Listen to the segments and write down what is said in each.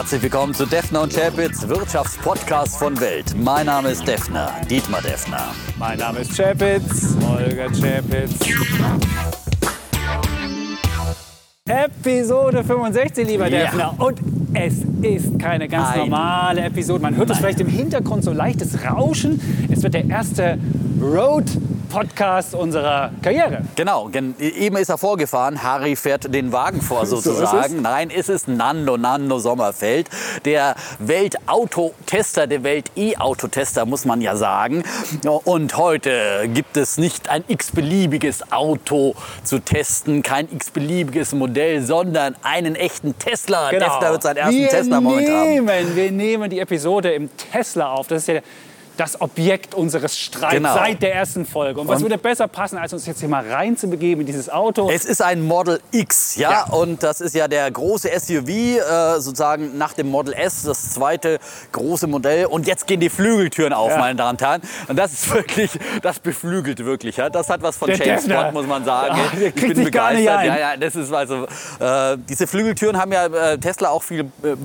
Herzlich willkommen zu Defner und Chapitz, Wirtschaftspodcast von Welt. Mein Name ist Defner, Dietmar Defner. Mein Name ist Chapitz, Holger Chapitz. Episode 65, lieber Ja. Defner. Und es ist keine ganz Ein- normale Episode. Man hört es vielleicht im Hintergrund so leichtes Rauschen. Es wird der erste Road-Podcast unserer Karriere. Genau, gen- eben ist er vorgefahren. Harry fährt den Wagen vor So sozusagen. es. Nein, es ist Nando, Nando Sommerfeld, der Weltautotester, der Welt-E-Autotester, muss man ja sagen. Und heute gibt es nicht ein x-beliebiges Auto zu testen, kein x-beliebiges Modell, sondern einen echten Tesla. Tesla wird seinen ersten Genau. wir Tesla moment haben. nehmen, Wir nehmen die Episode im Tesla auf. Das ist ja das Objekt unseres Streits Genau. seit der ersten Folge. Und was Und- würde besser passen, als uns jetzt hier mal reinzubegeben in dieses Auto? Es ist ein Model X, ja, Ja. und das ist ja der große SUV, äh, sozusagen nach dem Model S, das zweite große Modell. Und jetzt gehen die Flügeltüren auf, Ja. meine Damen und Herren. Und das ist wirklich, das beflügelt wirklich. Ja. Das hat was von Der James Defner. Bond, muss man sagen. Ah, der ich bin begeistert. Ja, ja, das ist also, äh, diese Flügeltüren haben ja äh, Tesla auch viele äh,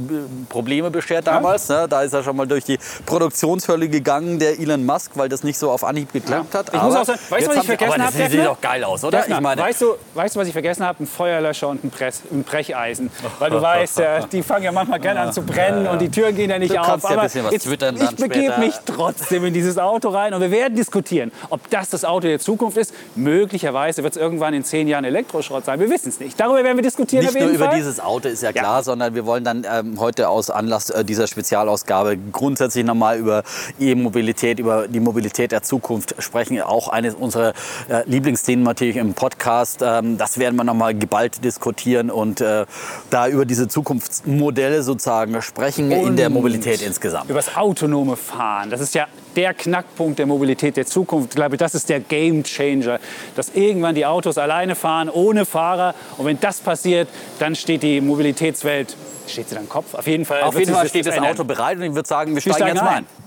Probleme beschert damals. Ne? Da ist er schon mal durch die Produktionshölle gegangen, der Elon Musk, weil das nicht so auf Anhieb geklappt hat. Ich muss Aber auch sagen, weißt du, was ich vergessen habe, Das sieht doch geil aus, oder? Ich meine, weißt, du, weißt du, was ich vergessen habe? Ein Feuerlöscher und ein, Press, ein Brecheisen. Weil du weißt, äh, die fangen ja manchmal gerne an zu brennen und die Türen gehen ja nicht Du auf. kannst ja ein bisschen was jetzt, twittern ich dann begebe später. mich trotzdem in dieses Auto rein und wir werden diskutieren, ob das das Auto der Zukunft ist. Möglicherweise wird es irgendwann in zehn Jahren Elektroschrott sein. Wir wissen es nicht. Darüber werden wir diskutieren Nicht nur über Fall. dieses Auto ist ja klar, sondern wir wollen dann ähm, heute aus Anlass äh, dieser Spezialausgabe grundsätzlich nochmal über E-Mobilität, über die Mobilität der Zukunft sprechen. Auch eines unserer äh, Lieblingsthemen natürlich im Podcast. Ähm, das werden wir nochmal geballt diskutieren und äh, da über diese Zukunftsmodelle sozusagen sprechen in der Und Mobilität insgesamt. Über das autonome Fahren. Das ist ja der Knackpunkt der Mobilität der Zukunft. Ich glaube, das ist der Game Changer, dass irgendwann die Autos alleine fahren, ohne Fahrer. Und wenn das passiert, dann steht die Mobilitätswelt, steht sie dann Kopf? Auf jeden Fall. Auf jeden Fall steht das ändern. Auto bereit und ich würde sagen, wir Wir steigen steigen jetzt mal ein.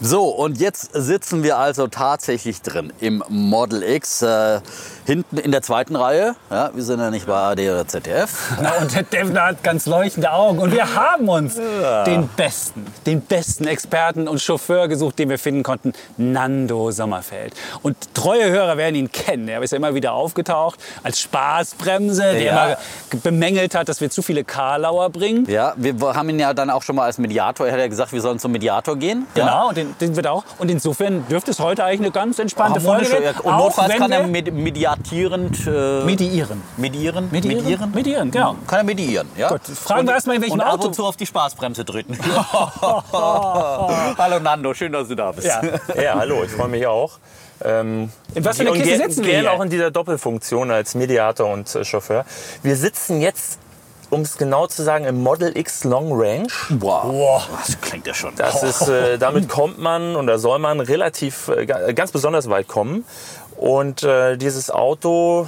So, und jetzt sitzen wir also tatsächlich drin im Model X. Äh, hinten in der zweiten Reihe. Ja, wir sind ja nicht bei AD oder ZDF. Na, und der Devner hat ganz leuchtende Augen. Und wir haben uns den besten, den besten Experten und Chauffeur gesucht, den wir finden konnten, Nando Sommerfeld. Und treue Hörer werden ihn kennen. Er ist ja immer wieder aufgetaucht als Spaßbremse, der Ja. immer ge- bemängelt hat, dass wir zu viele Karlauer bringen. Ja, wir haben ihn ja dann auch schon mal als Mediator. Er hat ja gesagt, wir sollen zum Mediator gehen. Genau, und den, den wird auch. Und insofern dürfte es heute eigentlich eine ganz entspannte Harmonisch. Folge Ja, werden. Und notfalls kann er wir- med mediatierend. Äh, mediieren. medieren? Mediieren? Mediieren, genau. Kann er medieren, ja. Gut, fragen wir erst mal, in welchem und ab Auto- und zu auf die Spaßbremse drücken. Hallo Nando, schön, dass du da bist. Ja. Ja, hallo, ich freue mich auch. Ähm, In was für einer und Kiste sitzen wir gerne auch in dieser Doppelfunktion als Mediator und äh, Chauffeur. Wir sitzen jetzt, um es genau zu sagen, im Model X Long Range. Wow. Das klingt ja schon. Das ist, äh, damit kommt man oder soll man relativ äh, ga- ganz besonders weit kommen. Und äh, dieses Auto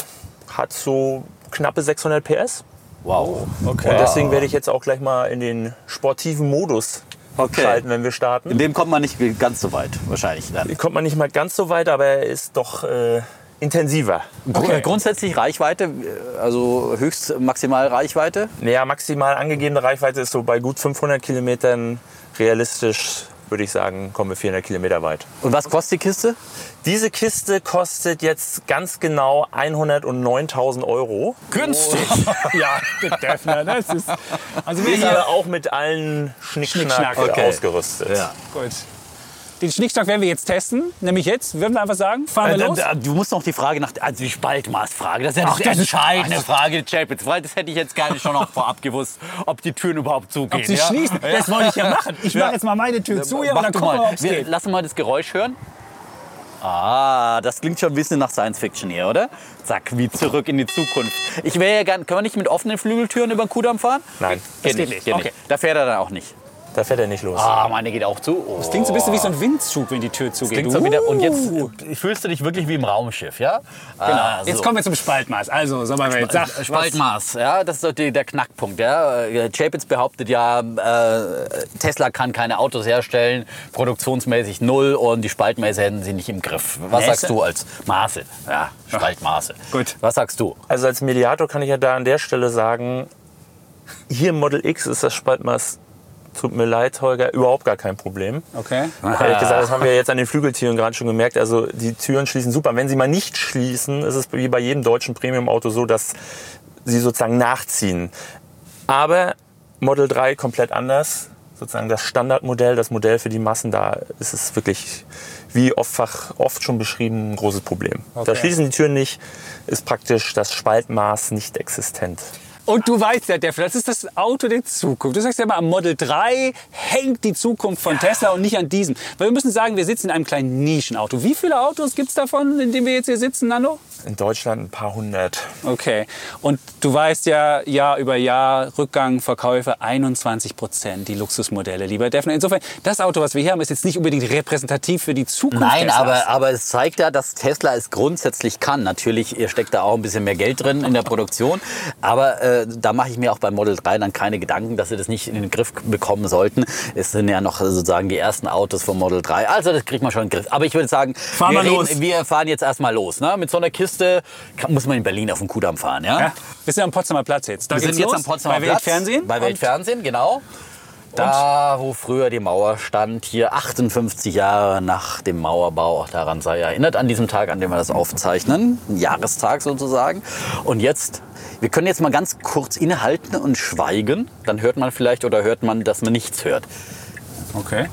hat so knappe 600 PS. Wow. Und deswegen werde ich jetzt auch gleich mal in den sportiven Modus Okay. schalten, wenn wir starten. In dem kommt man nicht ganz so weit, wahrscheinlich. Dann. Kommt man nicht mal ganz so weit, aber er ist doch äh, intensiver. Äh, Grundsätzlich Reichweite, äh, also höchst maximal Reichweite. Naja, maximal angegebene Reichweite ist so bei gut 500 Kilometern. Realistisch würde ich sagen, kommen wir 400 Kilometer weit. Und was kostet die Kiste? Diese Kiste kostet jetzt ganz genau 109.000 Euro. Günstig. Ja, der Defner, das ist. Also wir aber auch mit allen Schnickschnack, Schnickschnack, okay. ausgerüstet. Ja. gut. Den Schnickschnack werden wir jetzt testen, nämlich jetzt. Würden wir einfach sagen, fahren wir Äh, los. da- Du musst noch die Frage nach also die Spaltmaßfrage. Das ist ja Ach, die das ist- entscheidende ach, Frage, Chapitz. Weil das hätte ich jetzt gerne schon noch vorab gewusst, ob die Türen überhaupt zugehen. Ob sie ja? schließen, das wollte ich ja machen. Ich mache jetzt mal meine Tür zu hier Mach und dann gucken wir, mal. geht. lassen mal das Geräusch hören. Ah, das klingt schon ein bisschen nach Science Fiction hier, oder? Zack, wie zurück in die Zukunft. Ich wäre ja gern, können wir nicht mit offenen Flügeltüren über den Kudamm fahren? Nein, Geht, geht nicht. nicht. Geht Okay. nicht. Da fährt er dann auch nicht. Da fährt er nicht los. Ah, meine geht auch zu. Oh. Das klingt so ein bisschen wie so ein Windzug, wenn die Tür zugeht. Klingt so wieder, und jetzt Uh. fühlst du dich wirklich wie im Raumschiff, ja? Genau. Ah, Jetzt so. kommen wir zum Spaltmaß. Also, Sommerwelt, sag. was- Spaltmaß, ja, das ist doch die, der Knackpunkt. Ja. Äh, Chapitz behauptet ja, äh, Tesla kann keine Autos herstellen, produktionsmäßig null und die Spaltmaße hätten sie nicht im Griff. Was Nächste. sagst du als Maße? Ja, Spaltmaße. Gut. Was sagst du? Also als Mediator kann ich ja da an der Stelle sagen, hier im Model X ist das Spaltmaß, tut mir leid, Holger, überhaupt gar kein Problem. Okay. Ehrlich gesagt, das haben wir jetzt an den Flügeltüren gerade schon gemerkt. Also die Türen schließen super. Wenn sie mal nicht schließen, ist es wie bei jedem deutschen Premium-Auto so, dass sie sozusagen nachziehen. Aber Model 3 komplett anders. Sozusagen das Standardmodell, das Modell für die Massen, da ist es wirklich, wie oftfach, oft schon beschrieben, ein großes Problem. Da Okay. schließen die Türen nicht, ist praktisch das Spaltmaß nicht existent. Und du weißt ja, Def, das ist das Auto der Zukunft. Du sagst ja immer, am Model 3 hängt die Zukunft von Tesla und nicht an diesem. Weil wir müssen sagen, wir sitzen in einem kleinen Nischenauto. Wie viele Autos gibt es davon, in dem wir jetzt hier sitzen, Nando? In Deutschland ein paar hundert. Okay. Und du weißt ja, Jahr über Jahr Rückgang, Verkäufe 21 Prozent, die Luxusmodelle, lieber Defner. Insofern, das Auto, was wir hier haben, ist jetzt nicht unbedingt repräsentativ für die Zukunft Nein, Teslas. aber, aber es zeigt ja, dass Tesla es grundsätzlich kann. Natürlich steckt da auch ein bisschen mehr Geld drin in der Produktion. Aber äh, da mache ich mir auch beim Model 3 dann keine Gedanken, dass sie das nicht in den Griff bekommen sollten. Es sind ja noch sozusagen die ersten Autos vom Model 3. Also das kriegt man schon in den Griff. Aber ich würde sagen, Fahren wir, los. wir fahren jetzt erstmal los. Ne? Mit so einer Kiste kann, muss man in Berlin auf dem Kudamm fahren. Ja? Ja, wir sind am Potsdamer Platz jetzt. Da Wir sind jetzt los, am Potsdamer bei Platz. Weltfernsehen. Bei Weltfernsehen, genau. Da, wo früher die Mauer stand, hier 58 Jahre nach dem Mauerbau, daran sei erinnert, an diesem Tag, an dem wir das aufzeichnen, ein Jahrestag sozusagen. Und jetzt, wir können jetzt mal ganz kurz innehalten und schweigen, dann hört man vielleicht oder hört man, dass man nichts hört. Okay.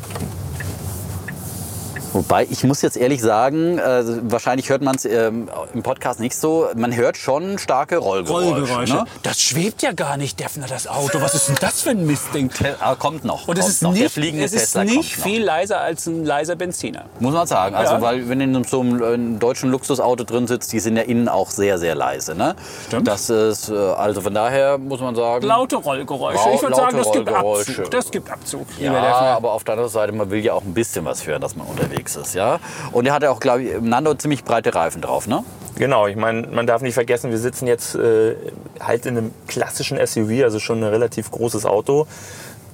Wobei, ich muss jetzt ehrlich sagen, äh, wahrscheinlich hört man es ähm, im Podcast nicht so, man hört schon starke Rollgeräusche. Rollgeräusche. Ne? Das schwebt ja gar nicht, Defner, das Auto. Was ist denn das für ein Mistding? Aber kommt noch. Und es ist noch. Der nicht, fliegende es ist Tesla nicht viel leiser als ein leiser Benziner. Muss man sagen. Also, Ja. weil wenn in so einem äh, deutschen Luxusauto drin sitzt, die sind ja innen auch sehr, sehr leise. Ne? Stimmt. Das ist, äh, also von daher muss man sagen. Laute Rollgeräusche. Ich würde sagen, das gibt. Abzug. Das gibt Abzug. ja, aber auf der anderen Seite, man will ja auch ein bisschen was hören, dass man unterwegs ist. Ja? Und er hat ja auch, glaube ich, im Nando ziemlich breite Reifen drauf. Ne? Genau, ich meine, man darf nicht vergessen, wir sitzen jetzt äh, halt in einem klassischen SUV, also schon ein relativ großes Auto,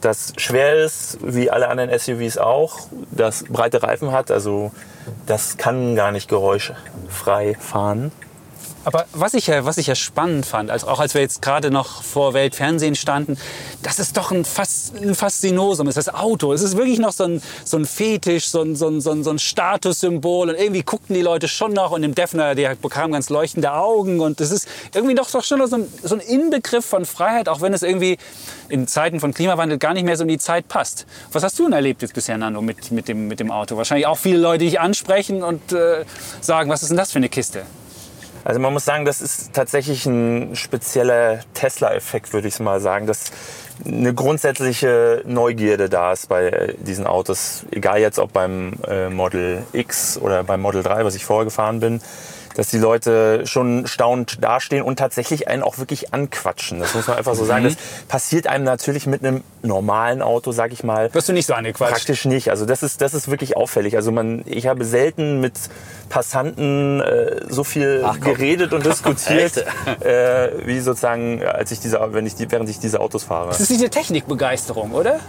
das schwer ist, wie alle anderen SUVs auch, das breite Reifen hat, also das kann gar nicht geräuschfrei fahren. Aber was ich, ja, was ich ja spannend fand, also auch als wir jetzt gerade noch vor Weltfernsehen standen, dass es doch ein, Fas ein Faszinosum ist, das Auto. Es ist wirklich noch so ein, so ein Fetisch, so ein, so, ein, so, ein, so ein Statussymbol. Und irgendwie guckten die Leute schon noch und dem Defner, der bekam ganz leuchtende Augen. Und es ist irgendwie doch, doch schon noch so ein, so ein Inbegriff von Freiheit, auch wenn es irgendwie in Zeiten von Klimawandel gar nicht mehr so in die Zeit passt. Was hast du denn erlebt jetzt bisher, Nando, mit, mit, dem, mit dem Auto? Wahrscheinlich auch viele Leute, die dich ansprechen und äh, sagen, was ist denn das für eine Kiste? Also man muss sagen, das ist tatsächlich ein spezieller Tesla-Effekt, würde ich mal sagen, dass eine grundsätzliche Neugierde da ist bei diesen Autos, egal jetzt ob beim äh, Model X oder beim Model 3, was ich vorher gefahren bin, dass die Leute schon staunend dastehen und tatsächlich einen auch wirklich anquatschen. Das muss man einfach so sagen. Das passiert einem natürlich mit einem normalen Auto, sag ich mal, Wirst du nicht so angequatscht? Praktisch nicht. Also das ist, das ist wirklich auffällig. Also man, ich habe selten mit Passanten äh, so viel Ach, geredet und diskutiert, äh, wie sozusagen, als ich diese, wenn ich die, während ich diese Autos fahre. Das ist diese Technikbegeisterung, oder?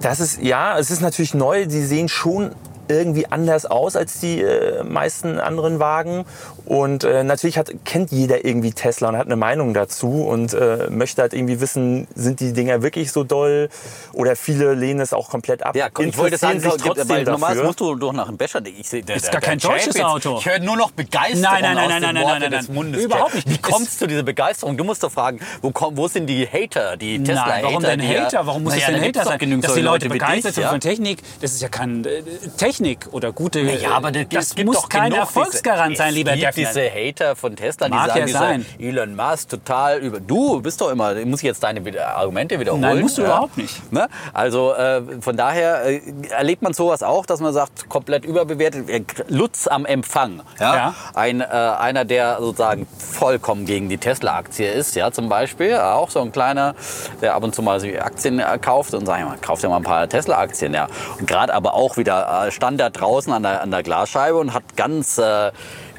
Das ist, ja, es ist natürlich neu. Die sehen schon irgendwie anders aus als die äh, meisten anderen Wagen. Und äh, natürlich hat, kennt jeder irgendwie Tesla und hat eine Meinung dazu und äh, möchte halt irgendwie wissen, sind die Dinger wirklich so doll? Oder viele lehnen es auch komplett ab. Ja, komm, ich wollte sagen, sich gibt- weil trotzdem normal musst du doch nach dem Becher. Ich sehe, der, Ist der- gar kein deutsches. Auto. Ich höre nur noch Begeisterung Nein, nein, nein, aus nein, nein, Worten nein, nein, des nein. Mundes. Überhaupt nicht. Wie Es- kommst du diese Begeisterung? Du musst doch fragen, wo, komm, wo sind die Hater, die Tesla-Hater? Nein, warum denn Hater? Warum muss Naja, es denn Hater sein? genügend Dass die Leute begeistert sind ja? von Technik, das ist ja keine äh, Technik oder gute. Ja, aber das, das gibt muss kein Erfolgsgarant sein, lieber Defner. diese Hater von Tesla, die sagen, ja sein. Elon Musk total über. Du bist doch immer, muss ich jetzt deine Argumente wiederholen? Nein, musst du überhaupt nicht. Ne? Also äh, von daher äh, erlebt man sowas auch, dass man sagt, komplett überbewertet. Äh, Lutz am Empfang, ja? Ja. Ein, äh, einer, der sozusagen vollkommen gegen die Tesla-Aktie ist, ja, zum Beispiel. Auch so ein kleiner, der ab und zu mal Aktien äh, kauft und sagt, ja, man kauft ja mal ein paar Tesla-Aktien, ja. Und gerade aber auch wieder äh, stand da draußen an der, an der Glasscheibe und hat ganz äh,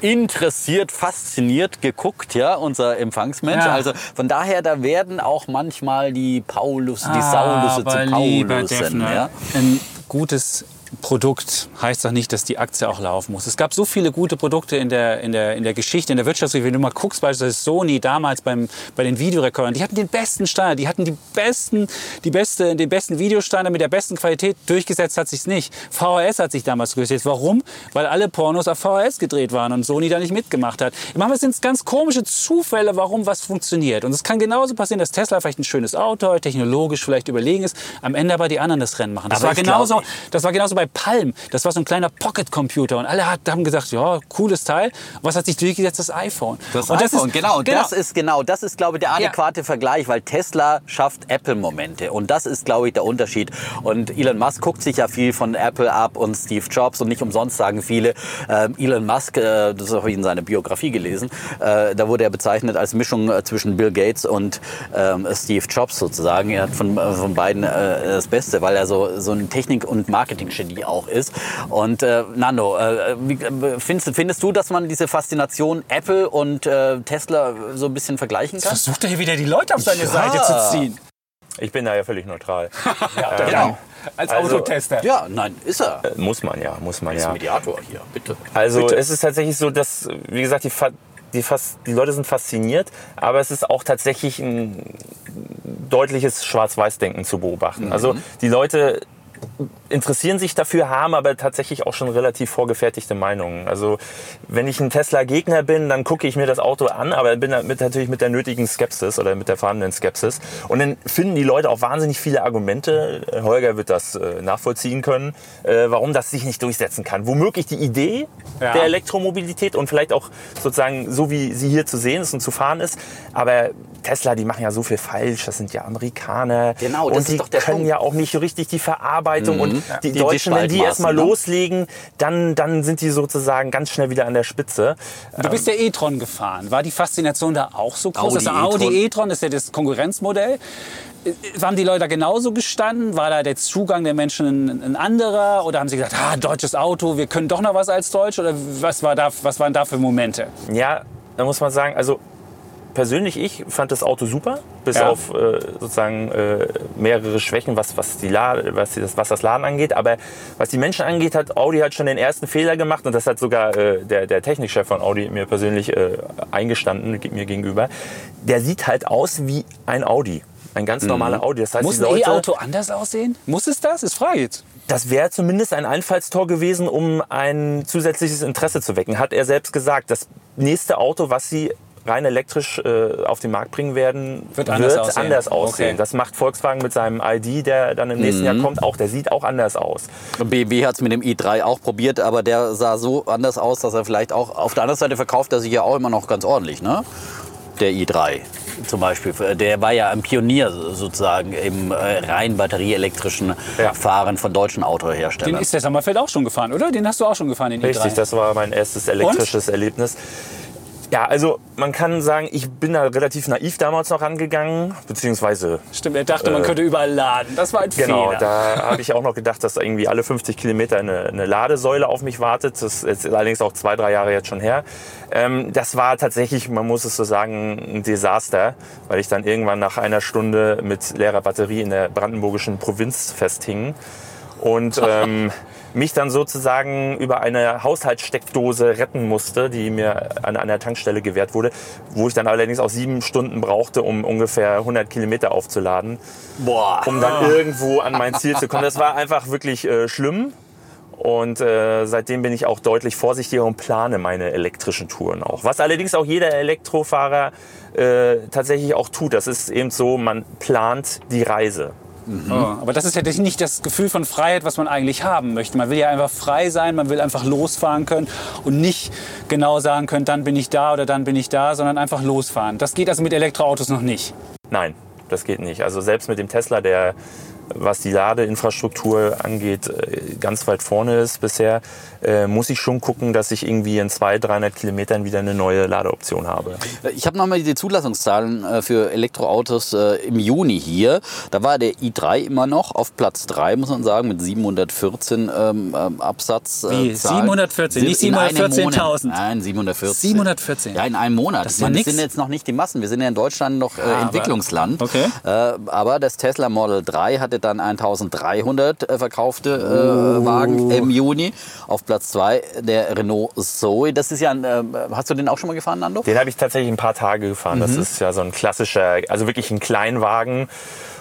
interessiert, fasziniert geguckt, ja, unser Empfangsmensch. Ja. Also von daher, da werden auch manchmal die Paulus, die Saulusse zu. Defner, Ja. ein gutes Produkt heißt doch nicht, dass die Aktie auch laufen muss. Es gab so viele gute Produkte in der, in der, in der Geschichte, in der Wirtschaft. Wenn du mal guckst, beispielsweise Sony damals beim, bei den Videorekordern, die hatten den besten Standard, die hatten die besten, die beste, den besten Videostandard mit der besten Qualität. Durchgesetzt hat sich's nicht. VHS hat sich damals durchgesetzt. Warum? Weil alle Pornos auf VHS gedreht waren und Sony da nicht mitgemacht hat. Manchmal sind es ganz komische Zufälle, warum was funktioniert. Und es kann genauso passieren, dass Tesla vielleicht ein schönes Auto, technologisch vielleicht überlegen ist, am Ende aber die anderen das Rennen machen. Das, Aber war genauso, das war genauso bei Palm. Das war so ein kleiner Pocket-Computer und alle haben gesagt, ja, cooles Teil. Was hat sich durchgesetzt? Das iPhone. Das und iPhone, genau, genau. Das ist genau, das ist, glaube ich, der adäquate Vergleich, weil Tesla schafft Apple-Momente und das ist, glaube ich, der Unterschied. Und Elon Musk guckt sich ja viel von Apple ab und Steve Jobs und nicht umsonst sagen viele, ähm, Elon Musk, äh, das habe ich in seiner Biografie gelesen, äh, da wurde er bezeichnet als Mischung äh, zwischen Bill Gates und ähm, Steve Jobs sozusagen. Er hat von, äh, von beiden äh, das Beste, weil er so, so ein Technik- und Marketing-Genie auch ist. Und äh, Nando, äh, wie, äh, findest, findest du, dass man diese Faszination Apple und äh, Tesla so ein bisschen vergleichen kann? Versucht er hier wieder die Leute auf seine Seite zu ziehen. Ich bin da ja völlig neutral. Ja, genau. Als Also- Autotester. Ja, nein, ist er. Äh, muss man ja, muss man ja. Mediator hier, bitte. Also Bitte. es ist tatsächlich so, dass, wie gesagt, die, Fa- die, fas- die Leute sind fasziniert, aber es ist auch tatsächlich ein deutliches Schwarz-Weiß-Denken zu beobachten. Also die Leute interessieren sich dafür, haben aber tatsächlich auch schon relativ vorgefertigte Meinungen. Also wenn ich ein Tesla-Gegner bin, dann gucke ich mir das Auto an, aber bin damit natürlich mit der nötigen Skepsis oder mit der vorhandenen Skepsis. Und dann finden die Leute auch wahnsinnig viele Argumente. Holger wird das äh, nachvollziehen können, äh, warum das sich nicht durchsetzen kann. Womöglich die Idee Ja. der Elektromobilität und vielleicht auch sozusagen so, wie sie hier zu sehen ist und zu fahren ist. Aber Tesla, die machen ja so viel falsch. Das sind ja Amerikaner. Genau, das und ist die doch der können Punkt. ja auch nicht so richtig die Verarbeitung. Und die, Die- die Deutschen, wenn die erstmal ne? loslegen, dann, dann sind die sozusagen ganz schnell wieder an der Spitze. Du bist der e-tron gefahren. War die Faszination da auch so groß? Audi das Audi e-tron. e-tron ist ja das Konkurrenzmodell. Äh, Haben die Leute da genauso gestanden? War da der Zugang der Menschen ein, ein anderer? Oder haben sie gesagt, ah, deutsches Auto, wir können doch noch was als Deutsch? Oder was, war da, was waren da für Momente? Ja, da muss man sagen, also persönlich ich fand das Auto super, bis Ja. auf äh, sozusagen äh, mehrere Schwächen, was, was, die was, das, was das Laden angeht. Aber was die Menschen angeht, hat Audi halt schon den ersten Fehler gemacht und das hat sogar äh, der, der Technikchef von Audi mir persönlich äh, eingestanden, ge- mir gegenüber. Der sieht halt aus wie ein Audi. Ein ganz normaler Audi. Das heißt, Muss ein E-Auto anders aussehen? Muss es das? Ist Frage jetzt. das wäre zumindest ein Einfallstor gewesen, um ein zusätzliches Interesse zu wecken. Hat er selbst gesagt. Das nächste Auto, was sie rein elektrisch äh, auf den Markt bringen werden, Wird anders aussehen. anders aussehen. Okay. Das macht Volkswagen mit seinem ID, der dann im nächsten Mhm. Jahr kommt, auch. Der sieht auch anders aus. BMW hat es mit dem i3 auch probiert, aber der sah so anders aus, dass er vielleicht auch auf der anderen Seite verkauft er sich ja auch immer noch ganz ordentlich, ne? Der i3 zum Beispiel. Der war ja ein Pionier sozusagen im äh, rein batterieelektrischen Ja. Fahren von deutschen Den Autoherstellern. ist der Sommerfeld auch schon gefahren, oder? Den hast du auch schon gefahren, den Richtig, i3. das war mein erstes elektrisches Erlebnis. Ja, also man kann sagen, ich bin da relativ naiv damals noch rangegangen, beziehungsweise Stimmt, er dachte, man könnte überall laden. Das war ein Genau, Fehler. da habe ich auch noch gedacht, dass irgendwie alle 50 Kilometer eine, eine Ladesäule auf mich wartet. Das ist allerdings auch zwei, drei Jahre jetzt schon her. Ähm, das war tatsächlich, man muss es so sagen, ein Desaster, weil ich dann irgendwann nach einer Stunde mit leerer Batterie in der brandenburgischen Provinz festhing und ähm, mich dann sozusagen über eine Haushaltssteckdose retten musste, die mir an einer Tankstelle gewährt wurde, wo ich dann allerdings auch sieben Stunden brauchte, um ungefähr 100 Kilometer aufzuladen Boah. um dann irgendwo an mein Ziel zu kommen. Das war einfach wirklich äh, schlimm. Und äh, seitdem bin ich auch deutlich vorsichtiger und plane meine elektrischen Touren auch. Was allerdings auch jeder Elektrofahrer äh, tatsächlich auch tut. Das ist eben so, man plant die Reise. Oh, aber das ist ja nicht das Gefühl von Freiheit, was man eigentlich haben möchte. Man will ja einfach frei sein, man will einfach losfahren können und nicht genau sagen können, dann bin ich da oder dann bin ich da, sondern einfach losfahren. Das geht also mit Elektroautos noch nicht. Nein, das geht nicht. Also selbst mit dem Tesla, der was die Ladeinfrastruktur angeht, äh, ganz weit vorne ist bisher, äh, muss ich schon gucken, dass ich irgendwie in 200, 300 Kilometern wieder eine neue Ladeoption habe. Ich habe nochmal die Zulassungszahlen äh, für Elektroautos äh, im Juni hier. Da war der i3 immer noch auf Platz 3, muss man sagen, mit 714 ähm, ähm, Absatz. Wie? 714, nicht In einem 714.000. Monat. Nein, 714. 714. Ja, in einem Monat. Das ja meine, nix. sind jetzt noch nicht die Massen. Wir sind ja in Deutschland noch äh, aber- Entwicklungsland. Okay. Äh, aber das Tesla Model 3 hat hatte dann 1300 äh, verkaufte äh, Wagen im Juni. Auf Platz 2 der Renault Zoe. Das ist ja ein, äh, hast du den auch schon mal gefahren, Nando? Den habe ich tatsächlich ein paar Tage gefahren. Das ist ja so ein klassischer, also wirklich ein Kleinwagen.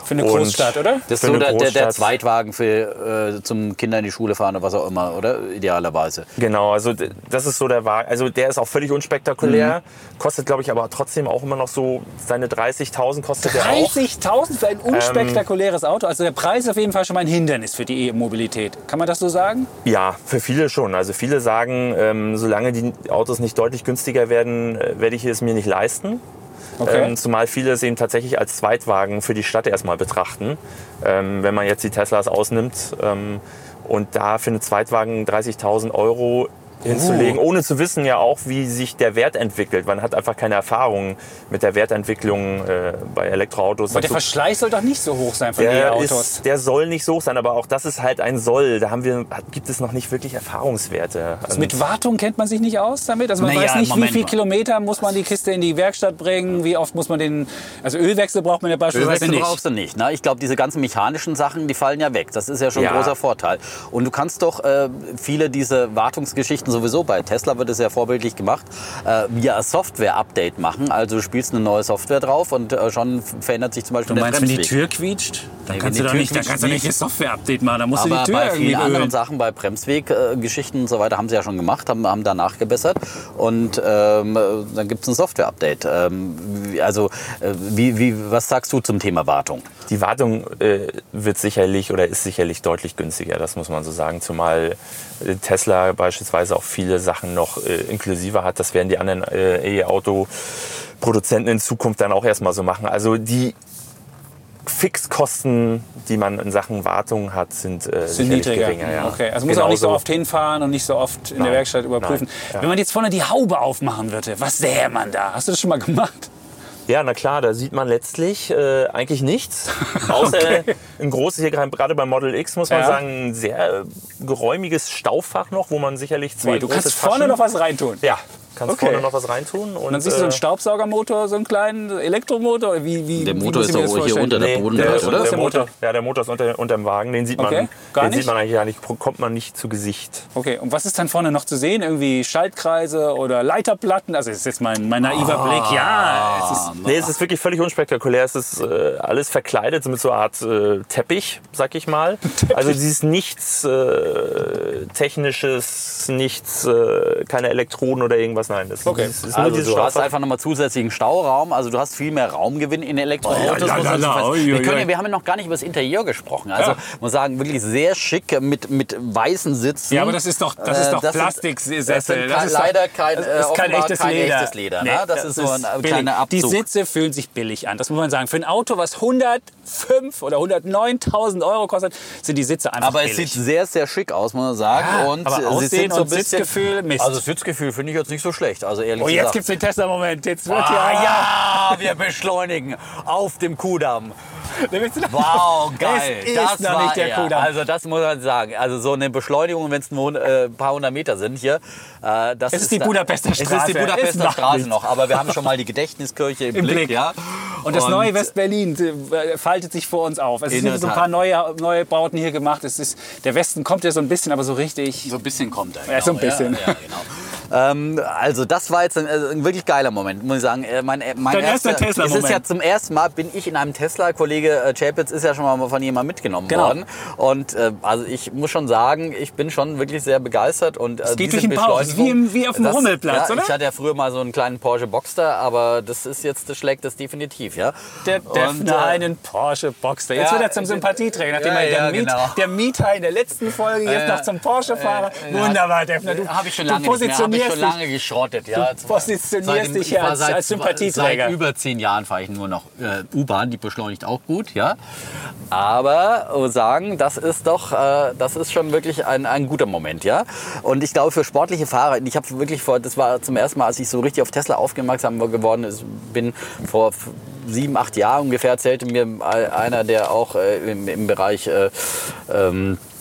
Für eine Großstadt, oder? Das ist so der, der, der. Zweitwagen für äh, zum Kinder in die Schule fahren oder was auch immer, oder? Idealerweise. Genau, also das ist so der Wagen. Also der ist auch völlig unspektakulär. Kostet, glaube ich, aber trotzdem auch immer noch so seine 30.000 kostet der auch. 30.000 für ein unspektakuläres Auto. Also der Preis ist auf jeden Fall schon mal ein Hindernis für die E-Mobilität. Kann man das so sagen? Ja, für viele schon. Also viele sagen, ähm, solange die Autos nicht deutlich günstiger werden, äh, werde ich es mir nicht leisten. Okay. Ähm, zumal viele es eben tatsächlich als Zweitwagen für die Stadt erstmal betrachten. Ähm, wenn man jetzt die Teslas ausnimmt ähm, und da für einen Zweitwagen 30.000 Euro hinzulegen, ohne zu wissen ja auch, wie sich der Wert entwickelt. Man hat einfach keine Erfahrung mit der Wertentwicklung äh, bei Elektroautos. Aber der Verschleiß soll doch nicht so hoch sein von der, E-Autos. der soll nicht so hoch sein, aber auch das ist halt ein Soll. Da haben wir, gibt es noch nicht wirklich Erfahrungswerte. Und Mit Wartung kennt man sich nicht aus damit? Also man Naja, weiß nicht, wie Moment viel mal. Kilometer muss man die Kiste in die Werkstatt bringen, wie oft muss man den... Also Ölwechsel braucht man ja beispielsweise Ölwechsel nicht. brauchst du nicht. Ne? Ich glaube, diese ganzen mechanischen Sachen, die fallen ja weg. Das ist ja schon ein Ja. großer Vorteil. Und du kannst doch äh, viele diese Wartungsgeschichten sowieso bei Tesla wird es ja vorbildlich gemacht, äh, via Software-Update machen. Also du spielst eine neue Software drauf und äh, schon verändert sich zum Beispiel Du der meinst, wenn die Bremsweg. Tür quietscht? Dann Nee, kannst wenn du die doch Tür nicht, dann quietscht, kannst du nicht nicht. das Software-Update machen. Da musst du Aber die Tür bei irgendwie vielen anderen ölen. Sachen, bei Bremsweg-Geschichten und so weiter, haben sie ja schon gemacht, haben, haben da nachgebessert. Und ähm, dann gibt es ein Software-Update. Ähm, also, äh, wie, wie, was sagst du zum Thema Wartung? Die Wartung äh, wird sicherlich oder ist sicherlich deutlich günstiger, das muss man so sagen. Zumal äh, Tesla beispielsweise auch viele Sachen noch äh, inklusiver hat. Das werden die anderen äh, E-Auto-Produzenten in Zukunft dann auch erstmal so machen. Also die Fixkosten, die man in Sachen Wartung hat, sind, äh, Sind niedriger. geringer. Ja. Okay, also muss auch nicht so oft hinfahren und nicht so oft in der Nein, Werkstatt überprüfen. nein, ja. Wenn man jetzt vorne die Haube aufmachen würde, was sähe man da? Hast du das schon mal gemacht? Ja, na klar, da sieht man letztlich äh, eigentlich nichts. Außer ein großes, hier gerade gerade beim Model X muss man Ja. sagen, ein sehr äh, geräumiges Stauffach noch, wo man sicherlich zwei du große kannst vorne Taschen- noch was reintun. Ja, kannst Okay. vorne noch was reintun. Und, Und dann siehst du so äh, einen Staubsaugermotor, so einen kleinen Elektromotor? Wie, wie, Der wie Motor ich ist doch das hier vorstellen? unter der Nee, Boden, der, oder? ist, oder? der, Motor, ja, der Motor ist unter, unterm Wagen, den sieht man, Okay, gar den nicht? sieht man eigentlich ja nicht, kommt man nicht zu Gesicht. Okay, und was ist dann vorne noch zu sehen? Irgendwie Schaltkreise oder Leiterplatten? Also das ist jetzt mein, mein naiver Blick. Ja, es ist Nee, es ist wirklich völlig unspektakulär. Es ist äh, alles verkleidet mit so einer Art äh, Teppich, sag ich mal. Also es ist nichts äh, Technisches, nichts, äh, keine Elektroden oder irgendwas. Nein, das Okay. ist, ist Also du hast einfach nochmal zusätzlichen Stauraum, also du hast viel mehr Raumgewinn in Elektroautos. Oh, la, so wir, können wir haben ja noch gar nicht über das Interieur gesprochen. Also Ja. muss sagen, wirklich sehr schick mit, mit weißen Sitzen. Ja, aber das ist doch, das ist Äh, doch das Plastiksessel. Das sind Das ist leider kein, das äh, ist kein echtes kein Leder. echtes Leder. Nee, ne? das, ist so ein billig. kleiner Abzug. Die Sitze fühlen sich billig an, das muss man sagen. Für ein Auto, was 105 oder 109.000 Euro kostet, sind die Sitze einfach aber es billig. sieht sehr, sehr schick aus, muss man sagen. Ja, und aber äh, Aussehen so und bisschen, Sitzgefühl, Mist. Also Sitzgefühl finde ich jetzt nicht so schlecht. Also ehrlich oh, jetzt gesagt. gibt es den Tesla-Moment. Jetzt wird Ah, ja, ja, wir beschleunigen auf dem Kudamm. Wow, geil. Es ist das noch war nicht der er. Kudamm. Also das muss man sagen. Also so eine Beschleunigung, wenn es nur äh, ein paar hundert Meter sind hier. Äh, das Es ist die da- Budapester Es ist Straße. die Es Budapester Straße noch. Aber wir haben schon mal die Gedächtniskirche im, Im Blick. Blick. Ja. Und das neue West-Berlin äh, faltet sich vor uns auf. Es In sind so ein paar neue, neue Bauten hier gemacht. Es ist, der Westen kommt ja so ein bisschen, aber so richtig. So ein bisschen kommt er. Ja, so ein genau. bisschen. Ja, ja, genau. Ähm, also das war jetzt ein, also ein wirklich geiler Moment, muss ich sagen. Äh, Mein, äh, mein Dein erster Tesla-Moment. Es ist ja zum ersten Mal, bin ich in einem Tesla. Kollege äh, Chapitz ist ja schon mal von jemandem mitgenommen Genau. worden. Und äh, also ich muss schon sagen, ich bin schon wirklich sehr begeistert. Und, äh, Es geht durch den Bauch. Wie im- wie auf dem das- Rummelplatz, ja, oder? Ich hatte ja früher mal so einen kleinen Porsche Boxster, aber das ist jetzt, das schlägt das definitiv, ja. Der Defner äh, einen Porsche Boxster. Jetzt ja, wird er zum äh, Sympathieträger, nachdem ja, er der, Miet, genau. der Mieter in der letzten Folge jetzt noch zum Porsche-Fahrer. äh. Wunderbar, Defner. Du, Habe ich schon du lange nicht mehr, habe ich schon lange geschrottet. Ja. Du positionierst dich fahr als- seit, als Sympathieträger. Seit über zehn Jahren fahre ich nur noch äh, U-Bahn, die beschleunigt auch gut, ja. Aber muss sagen, das ist doch, äh, das ist schon wirklich ein, ein guter Moment, ja. Und ich glaube für sportliche Fahrer, ich habe wirklich vor, das war zum ersten Mal, als ich so richtig auf Tesla aufmerksam geworden bin vor sieben, acht Jahren ungefähr, erzählte mir einer, der auch äh, im, im Bereich äh, ähm, äh,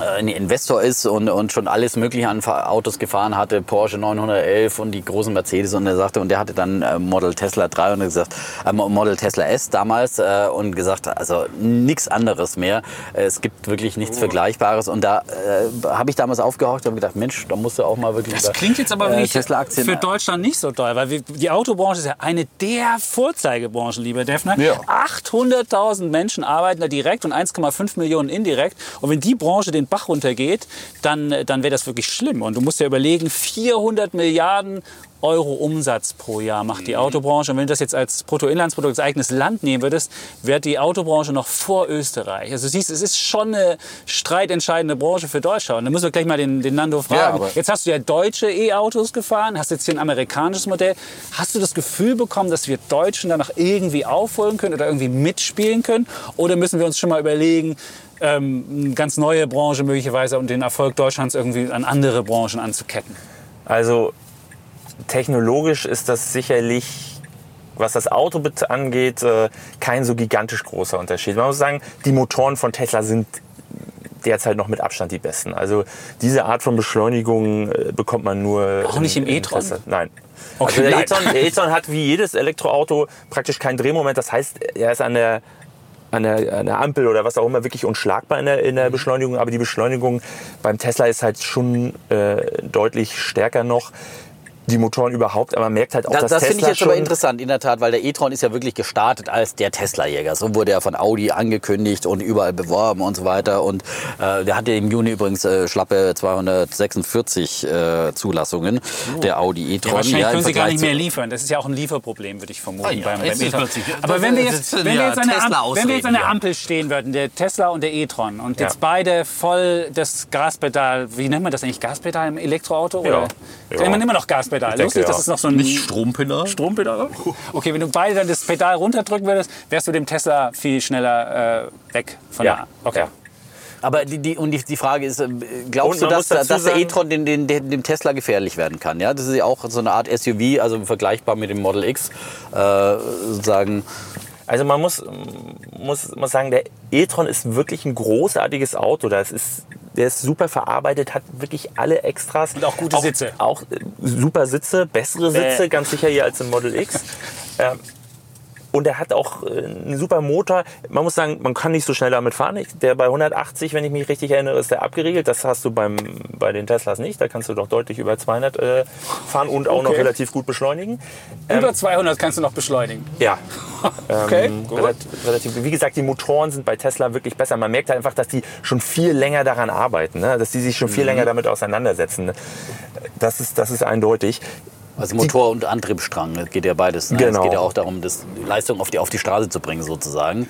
ein Investor ist und, und schon alles Mögliche an Autos gefahren hatte, Porsche 911 und die großen Mercedes und er sagte, und der hatte dann äh, Model Tesla 3 und er gesagt, äh, Model Tesla S damals äh, und gesagt, also nichts anderes mehr. Es gibt wirklich nichts Vergleichbares und da äh, habe ich damals aufgehorcht und gedacht, Mensch, da musst du auch mal wirklich Das über, klingt jetzt aber äh, Tesla-Aktien für Deutschland nicht so toll, weil wir, die Autobranche ist ja eine der Vorzeigebranchen, lieber Defner. Ja. 800.000 Menschen arbeiten da direkt und 1,5 Millionen indirekt. Und wenn die Branche den Bach runtergeht, dann, dann wäre das wirklich schlimm. Und du musst dir überlegen, 400 Milliarden Euro Umsatz pro Jahr macht die Autobranche. Und wenn du das jetzt als Bruttoinlandsprodukt als eigenes Land nehmen würdest, wäre die Autobranche noch vor Österreich. Also du siehst, es ist schon eine streitentscheidende Branche für Deutschland. Und da müssen wir gleich mal den, den Nando fragen. aber- jetzt hast du ja deutsche E-Autos gefahren, hast jetzt hier ein amerikanisches Modell. Hast du das Gefühl bekommen, dass wir Deutschen da noch irgendwie aufholen können oder irgendwie mitspielen können? Oder müssen wir uns schon mal überlegen, ähm, eine ganz neue Branche möglicherweise und den Erfolg Deutschlands irgendwie an andere Branchen anzuketten? Also technologisch ist das sicherlich, was das Auto angeht, äh, kein so gigantisch großer Unterschied. Man muss sagen, die Motoren von Tesla sind derzeit noch mit Abstand die besten. Also diese Art von Beschleunigung äh, bekommt man nur. Auch nicht im e-tron? Nein. Okay, also der e-tron, e-tron hat wie jedes Elektroauto praktisch kein Drehmoment. Das heißt, er ist an der an der, an der Ampel oder was auch immer wirklich unschlagbar in der, in Mhm. der Beschleunigung. Aber die Beschleunigung beim Tesla ist halt schon äh, deutlich stärker noch. Die Motoren überhaupt, aber man merkt halt auch, Das, dass das finde Tesla ich jetzt aber schon interessant, in der Tat, weil der e-tron ist ja wirklich gestartet als der Tesla-Jäger. So wurde er von Audi angekündigt und überall beworben und so weiter. Und äh, der hatte im Juni übrigens äh, schlappe 246 äh, Zulassungen, der Audi e-tron. Ja, wahrscheinlich im können sie gar nicht mehr liefern. Das ist ja auch ein Lieferproblem, würde ich vermuten. Ah ja, beim, beim Aber wenn wir das jetzt, wenn wir ja jetzt, an der, Am- wenn wir jetzt hier. Ampel stehen würden, der Tesla und der e-tron, und jetzt Ja. beide voll das Gaspedal, wie nennt man das eigentlich, Gaspedal im Elektroauto? Ja. Oder? Ja. Man immer noch Gaspedal. Denke, Lustig, ja. das ist noch so ein Nicht Strompedal? Strompedal. Okay, wenn du beide dann das Pedal runterdrücken würdest, wärst du dem Tesla viel schneller äh, weg von Ja, der. Okay. ja. Aber die, die, und die, die Frage ist, äh, glaubst du, dass, dass der e-tron den, den, den, dem Tesla gefährlich werden kann? Ja, das ist ja auch so eine Art SUV, also vergleichbar mit dem Model X, äh, sozusagen. Also man muss, muss, muss sagen, der e-tron ist wirklich ein großartiges Auto. Das ist, der ist super verarbeitet, hat wirklich alle Extras. Und auch gute Sitze. Auch äh, super Sitze, bessere Sitze, Bäh. ganz sicher hier als im Model X. ähm, und er hat auch äh, einen super Motor. Man muss sagen, man kann nicht so schnell damit fahren. Der bei 180, wenn ich mich richtig erinnere, ist der abgeriegelt. Das hast du beim, bei den Teslas nicht. Da kannst du doch deutlich über 200 äh, fahren und auch noch Okay. relativ gut beschleunigen. Über 200 kannst du noch beschleunigen. Ja. Okay, Ähm, gut. relativ, wie gesagt, die Motoren sind bei Tesla wirklich besser. Man merkt einfach, dass die schon viel länger daran arbeiten, ne? dass die sich schon viel Mhm. länger damit auseinandersetzen. Das ist, das ist eindeutig. Also Motor und Antriebsstrang, das geht ja beides. Ne? Genau. Es geht ja auch darum, das Leistung auf die, auf die Straße zu bringen, sozusagen.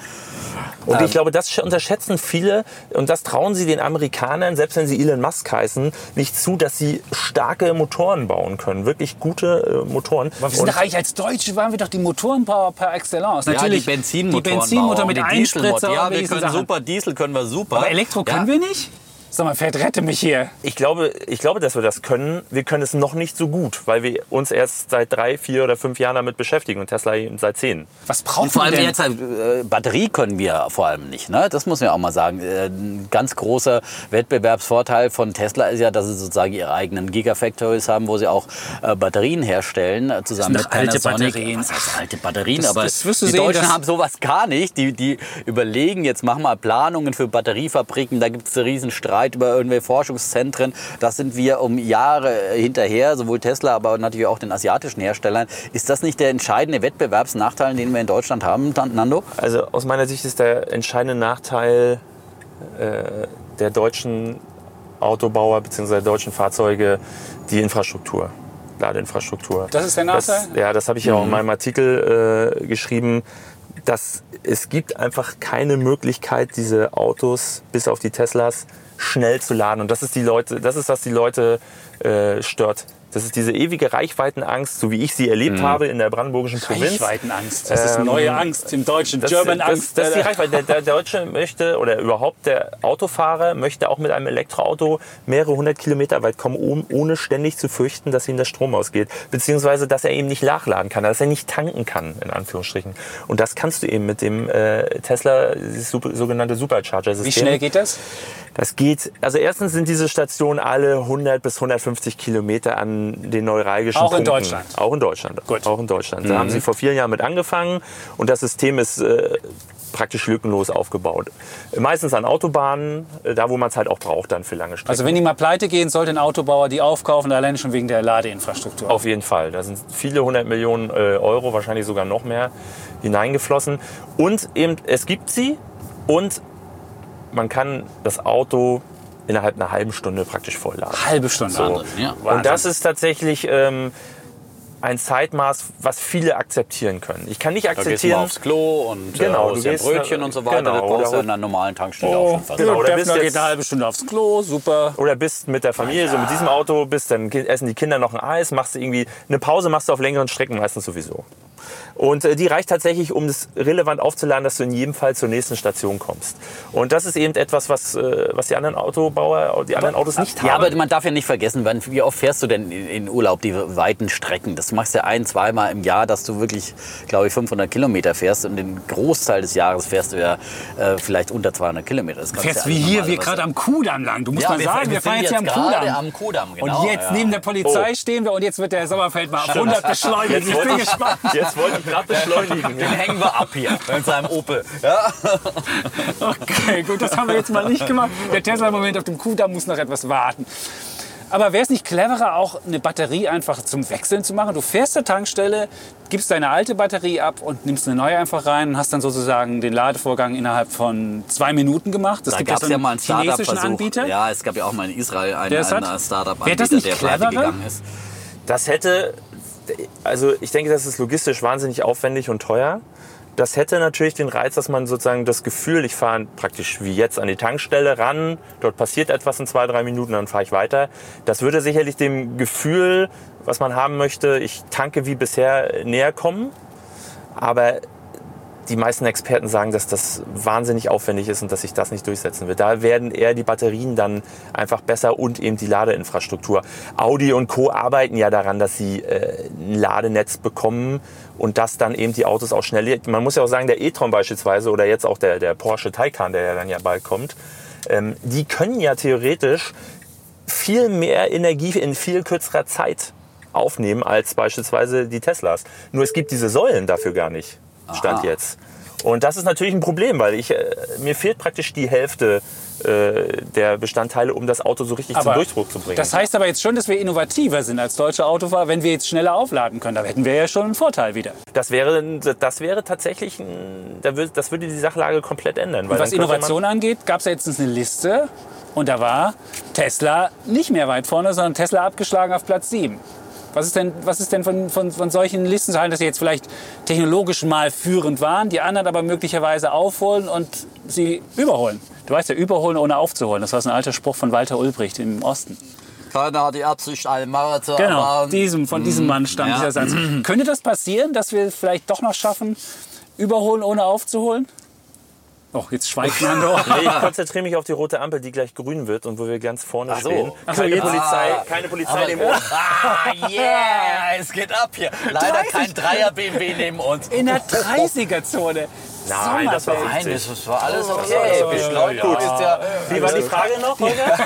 Und Ähm. ich glaube, das unterschätzen viele und das trauen sie den Amerikanern, selbst wenn sie Elon Musk heißen, nicht zu, dass sie starke Motoren bauen können. Wirklich gute äh, Motoren. Aber wir sind Und- doch eigentlich als Deutsche, waren wir doch die Motorenbauer par excellence. Ja, Natürlich die Benzinmotoren. Die Benzinmotor mit Einspritzer Ja, und wir können Sachen. super, Diesel können wir super. Aber Elektro können ja. wir nicht? Sag mal, Fett, rette mich hier. Ich glaube, ich glaube, dass wir das können. Wir können es noch nicht so gut, weil wir uns erst seit drei, vier oder fünf Jahren damit beschäftigen und Tesla eben seit zehn. Was Und braucht vor man allem denn? jetzt halt, äh, Batterie können wir vor allem nicht. Ne? Das muss man ja auch mal sagen. Äh, ein ganz großer Wettbewerbsvorteil von Tesla ist ja, dass sie sozusagen ihre eigenen Gigafactories haben, wo sie auch äh, Batterien herstellen, äh, zusammen Das mit alte Panasonic. Batterien. Was heißt alte Batterien? Das- Aber das wirst du die sehen, Deutschen haben sowas gar nicht. Die, die überlegen, jetzt machen wir Planungen für Batteriefabriken. Da gibt es einen riesen Streit über irgendwelche Forschungszentren. Das sind wir um Jahre hinterher, sowohl Tesla, aber natürlich auch den asiatischen Herstellern. Ist das nicht der entscheidende Wettbewerbsnachteil, den wir in Deutschland haben, Nando? Also aus meiner Sicht ist der entscheidende Nachteil äh, der deutschen Autobauer bzw. der deutschen Fahrzeuge die Infrastruktur, Ladeinfrastruktur. Das ist der Nachteil? Das, ja, das habe ich ja auch in meinem Artikel äh, geschrieben. Dass es gibt einfach keine Möglichkeit, diese Autos bis auf die Teslas schnell zu laden. Und das ist die Leute, das ist was die Leute äh, stört. Das ist diese ewige Reichweitenangst, so wie ich sie erlebt habe in der brandenburgischen Provinz. Reichweitenangst. Das ist Ähm, neue Angst im Deutschen. Das, German das, Angst. Das ist die Reichweite. Der, der Deutsche möchte oder überhaupt der Autofahrer möchte auch mit einem Elektroauto mehrere hundert Kilometer weit kommen, um, ohne ständig zu fürchten, dass ihm der Strom ausgeht. Beziehungsweise, dass er eben nicht nachladen kann, dass er nicht tanken kann, in Anführungsstrichen. Und das kannst du eben mit dem äh, Tesla, dieses super, sogenannte Supercharger-System. Wie schnell geht das? Das geht, also erstens sind diese Stationen alle 100 bis 150 Kilometer an den neuralgischen Auch in Punkten. Deutschland? Auch in Deutschland. Gut. Auch in Deutschland. Da haben sie vor vier Jahren mit angefangen und das System ist äh, praktisch lückenlos aufgebaut. Meistens an Autobahnen, äh, da wo man es halt auch braucht dann für lange Strecken. Also wenn die mal pleite gehen, sollte ein Autobauer die aufkaufen, alleine schon wegen der Ladeinfrastruktur. Auf jeden Fall. Da sind viele hundert Millionen äh, Euro, wahrscheinlich sogar noch mehr, hineingeflossen. Und eben, es gibt sie und man kann das Auto innerhalb einer halben Stunde praktisch vollladen. Halbe Stunde. So. Ja. Und das ist tatsächlich ähm, ein Zeitmaß, was viele akzeptieren können. Ich kann nicht Da gehst du mal akzeptieren. aufs Klo und Genau, äh, du gehst, Brötchen äh, und so weiter. genau, das brauchst du oder- in einer normalen Tankstelle auch Oh, schon fast. Genau, oder bist geht jetzt- eine halbe Stunde aufs Klo, super. Oder bist mit der Familie, so mit diesem Auto, bist, dann essen die Kinder noch ein Eis, machst du irgendwie eine Pause, machst du auf längeren Strecken meistens sowieso. Und äh, die reicht tatsächlich, um das relevant aufzuladen, dass du in jedem Fall zur nächsten Station kommst. Und das ist eben etwas, was, äh, was die anderen Autobauer, die anderen Autos nicht Ja, haben. aber man darf ja nicht vergessen, wann, wie oft fährst du denn in, in Urlaub die weiten Strecken? Das machst du ja ein, zweimal im Jahr, dass du wirklich, glaube ich, 500 Kilometer fährst. Und den Großteil des Jahres fährst du ja äh, vielleicht unter 200 Kilometer. Das Fährst ja wie hier, wir gerade am Kudamm lang. Du musst Ja, mal wir- sagen, wir wir, fahren jetzt hier am Kudamm. am Kudamm, genau, und jetzt ja. neben der Polizei Oh. stehen wir und jetzt wird der Sommerfeld mal auf 100 beschleunigt. Ich bin gespannt. Jetzt wollte ich gerade beschleunigen. Den hängen wir ab hier in seinem Opel. Ja? Okay, gut, das haben wir jetzt mal nicht gemacht. Der Tesla im Moment auf dem Kudamm muss noch etwas warten. Aber wäre es nicht cleverer, auch eine Batterie einfach zum Wechseln zu machen? Du fährst zur Tankstelle, gibst deine alte Batterie ab und nimmst eine neue einfach rein und hast dann sozusagen den Ladevorgang innerhalb von zwei Minuten gemacht. Es Da gibt gab so ja mal einen chinesischen. Anbieter. Ja, es gab ja auch mal in Israel einen, einen Startup-Anbieter, der pleite gegangen ist. Das hätte, also ich denke, das ist logistisch wahnsinnig aufwendig und teuer. Das hätte natürlich den Reiz, dass man sozusagen das Gefühl, ich fahre praktisch wie jetzt an die Tankstelle ran, dort passiert etwas in zwei, drei Minuten, dann fahre ich weiter. Das würde sicherlich dem Gefühl, was man haben möchte, ich tanke wie bisher, näher kommen. Aber die meisten Experten sagen, dass das wahnsinnig aufwendig ist und dass sich das nicht durchsetzen wird. Da werden eher die Batterien dann einfach besser und eben die Ladeinfrastruktur. Audi und Co. arbeiten ja daran, dass sie äh, ein Ladenetz bekommen und dass dann eben die Autos auch schnell. Man muss ja auch sagen, der e-tron beispielsweise oder jetzt auch der, der Porsche Taycan, der ja dann ja bald kommt, ähm, die können ja theoretisch viel mehr Energie in viel kürzerer Zeit aufnehmen als beispielsweise die Teslas. Nur es gibt diese Säulen dafür gar nicht. Stand Aha. jetzt. Und das ist natürlich ein Problem, weil ich, äh, mir fehlt praktisch die Hälfte äh, der Bestandteile, um das Auto so richtig zum Durchdruck zu bringen. Das heißt aber jetzt schon, dass wir innovativer sind als deutsche Autofahrer, wenn wir jetzt schneller aufladen können. Da hätten wir ja schon einen Vorteil wieder. das, wäre, das wäre tatsächlich, ein, das würde die Sachlage komplett ändern. Was Innovation angeht, gab es ja jetzt eine Liste und da war Tesla nicht mehr weit vorne, sondern Tesla abgeschlagen auf Platz 7. Was ist denn, was ist denn von, von, von solchen Listen zu halten, dass sie jetzt vielleicht technologisch mal führend waren, die anderen aber möglicherweise aufholen und sie überholen? Du weißt ja, überholen ohne aufzuholen. Das war so ein alter Spruch von Walter Ulbricht im Osten. Keiner hat die Absicht, einen Marathon Genau, aber diesem, von diesem Mann stammt ja. dieser Satz. Könnte das passieren, dass wir vielleicht doch noch schaffen, überholen ohne aufzuholen? Oh, jetzt schweigt Nando. Nee, ich konzentriere mich auf die rote Ampel, die gleich grün wird und wo wir ganz vorne Ach so. stehen. Ach so, Keine jetzt- Polizei, keine Polizei neben uns. Ah, yeah, es geht ab hier. Leider kein Dreier BMW neben uns. In der 30er-Zone. Nein, das war Nein, 50. das war alles okay. okay. Gut. ist ja. Wie war die Frage noch, Holger?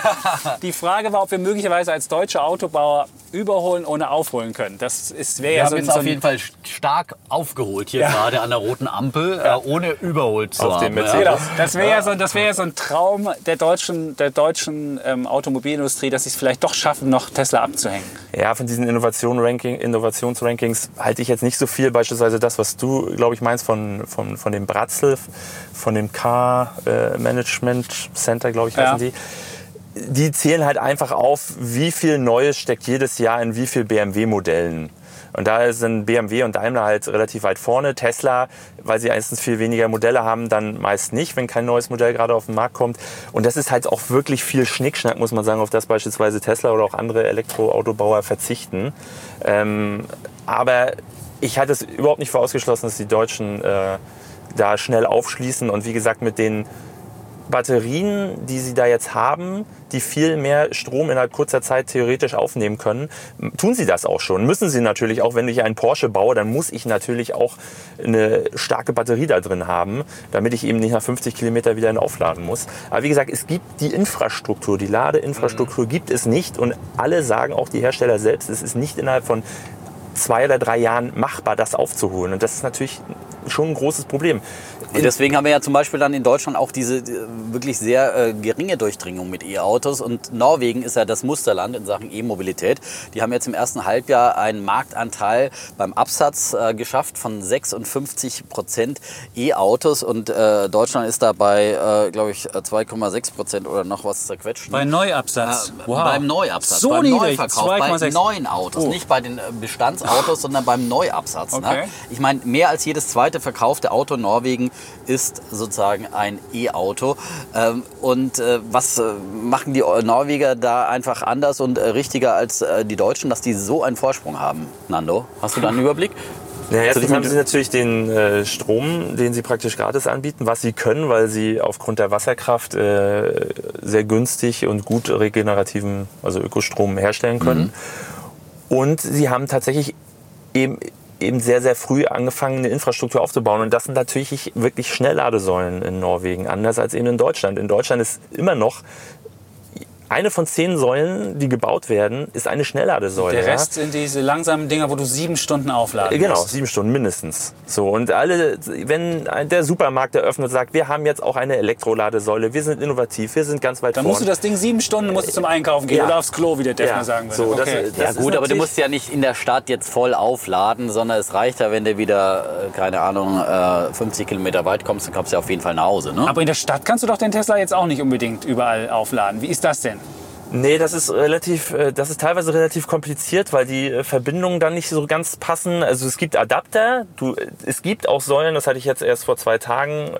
Die Frage war, ob wir möglicherweise als deutsche Autobauer überholen ohne aufholen können. Das ist wäre Wir ja haben so, ein- jetzt so auf jeden Fall stark aufgeholt hier gerade an der roten Ampel, äh, ohne überholt zu Auf haben. Ja. Mercedes. Genau, das wäre ja so, das wäre ja so ein Traum der deutschen, der deutschen ähm, Automobilindustrie, dass sie es vielleicht doch schaffen, noch Tesla abzuhängen. Ja, von diesen Innovation -Ranking, Innovationsrankings halte ich jetzt nicht so viel. Beispielsweise das, was du, glaube ich, meinst von, von, von dem Bratzel, von dem Car äh, Management Center, glaube ich, heißen Ja. die. Die zählen halt einfach auf, wie viel Neues steckt jedes Jahr in wie viel BMW-Modellen. Und da sind BMW und Daimler halt relativ weit vorne. Tesla, weil sie erstens viel weniger Modelle haben, dann meist nicht, wenn kein neues Modell gerade auf den Markt kommt. Und das ist halt auch wirklich viel Schnickschnack, muss man sagen, auf das beispielsweise Tesla oder auch andere Elektroautobauer verzichten. Ähm, aber ich halte es überhaupt nicht für ausgeschlossen, dass die Deutschen äh, da schnell aufschließen und wie gesagt mit den Batterien, die sie da jetzt haben, die viel mehr Strom innerhalb kurzer Zeit theoretisch aufnehmen können, tun sie das auch schon. Müssen sie natürlich auch, wenn ich einen Porsche baue, dann muss ich natürlich auch eine starke Batterie da drin haben, damit ich eben nicht nach 50 Kilometer wieder aufladen muss. Aber wie gesagt, es gibt die Infrastruktur, die Ladeinfrastruktur gibt es nicht und alle sagen, auch die Hersteller selbst, es ist nicht innerhalb von zwei oder drei Jahren machbar, das aufzuholen. Und das ist natürlich schon ein großes Problem. Und deswegen haben wir ja zum Beispiel dann in Deutschland auch diese äh, wirklich sehr äh, geringe Durchdringung mit E-Autos. Und Norwegen ist ja das Musterland in Sachen E-Mobilität. Die haben jetzt im ersten Halbjahr einen Marktanteil beim Absatz äh, geschafft von 56 Prozent E-Autos. Und äh, Deutschland ist da bei, äh, glaube ich, 2,6 Prozent oder noch was zerquetscht. Bei Neuabsatz. Äh, Beim Neuabsatz, So beim niedrig, Neuverkauf, bei 2,6. neuen Autos, Oh. nicht bei den äh, Bestandsautos, sondern beim Neuabsatz. Okay. Ne? Ich meine, mehr als jedes zweite verkaufte Auto in Norwegen ist sozusagen ein E-Auto. Ähm, und äh, was äh, machen die Norweger da einfach anders und äh, richtiger als die Deutschen, dass die so einen Vorsprung haben? Nando, hast du da einen Überblick? Ja, erstens haben sie natürlich den äh, Strom, den sie praktisch gratis anbieten, was sie können, weil sie aufgrund der Wasserkraft äh, sehr günstig und gut regenerativen, also Ökostrom herstellen können. Und sie haben tatsächlich eben, eben sehr, sehr früh angefangen, eine Infrastruktur aufzubauen. Und das sind natürlich wirklich Schnellladesäulen in Norwegen, anders als eben in Deutschland. In Deutschland ist immer noch eine von zehn Säulen, die gebaut werden, ist eine Schnellladesäule. Der ja. Rest sind diese langsamen Dinger, wo du sieben Stunden aufladen Genau, musst. sieben Stunden mindestens. So und alle, wenn der Supermarkt eröffnet und sagt, wir haben jetzt auch eine Elektroladesäule, wir sind innovativ, wir sind ganz weit Dann vorn. musst du das Ding sieben Stunden musst du zum Einkaufen gehen Ja. oder aufs Klo, wie der Defner Ja, sagen würde. so, das- okay. das- Ja ist gut, aber du musst ja nicht in der Stadt jetzt voll aufladen, sondern es reicht ja, wenn du wieder, äh, keine Ahnung, äh, 50 Kilometer weit kommst, dann kommst du ja auf jeden Fall nach Hause. Ne? aber in der Stadt kannst du doch den Tesla jetzt auch nicht unbedingt überall aufladen. Wie ist das denn? Nee, das ist relativ, äh, das ist teilweise relativ kompliziert, weil die äh, Verbindungen dann nicht so ganz passen. Also es gibt Adapter, du, äh, es gibt auch Säulen, das hatte ich jetzt erst vor zwei Tagen,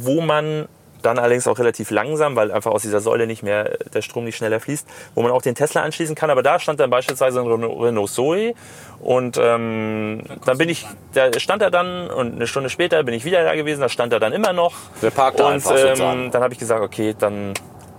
wo man dann allerdings auch relativ langsam, weil einfach aus dieser Säule nicht mehr der Strom nicht schneller fließt, wo man auch den Tesla anschließen kann. Aber da stand dann beispielsweise ein Renault, Zoe und ähm, dann bin ich, da stand er dann und eine Stunde später bin ich wieder da gewesen, da stand er dann immer noch. Der parkt da und einfach ähm, dann habe ich gesagt, okay, dann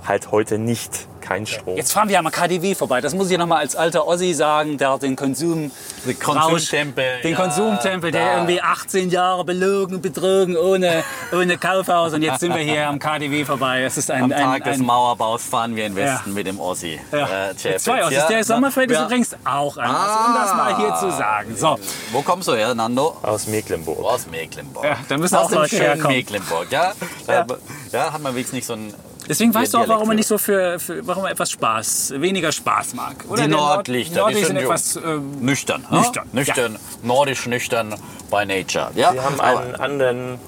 halt heute nicht kein Strom. Jetzt fahren wir am KDW vorbei. Das muss ich noch mal als alter Ossi sagen, der hat den Konsum Den Konsumtempel, den ja, Konsumtempel, der da. irgendwie 18 Jahre belogen, betrogen, ohne, ohne Kaufhaus. Und jetzt sind wir hier am KDW vorbei. Es ist ein, Am ein, Tag des Mauerbaus fahren wir in Westen Ja. mit dem Ossi. ja. Äh, Mit zwei Ossis. ja. Der Sommerfeld ist Ja. übrigens auch ein Ossi, um das mal hier zu sagen. So, Wo kommst du her, Nando? Aus Mecklenburg. Aus Mecklenburg. Ja, da müssen Aus auch dem Leute schönen herkommen. Mecklenburg, ja? Ja. ja, hat man wenigstens nicht so ein... deswegen weißt du auch, warum er Dialekt. nicht so für, für warum er etwas Spaß, weniger Spaß mag. Oder Die der Nord- Nordlichter, die Nordlichter sind sind etwas ähm, Nüchtern. Nüchtern, Ja? Nüchtern, nordisch nüchtern by nature. Ja, Sie haben aber- einen anderen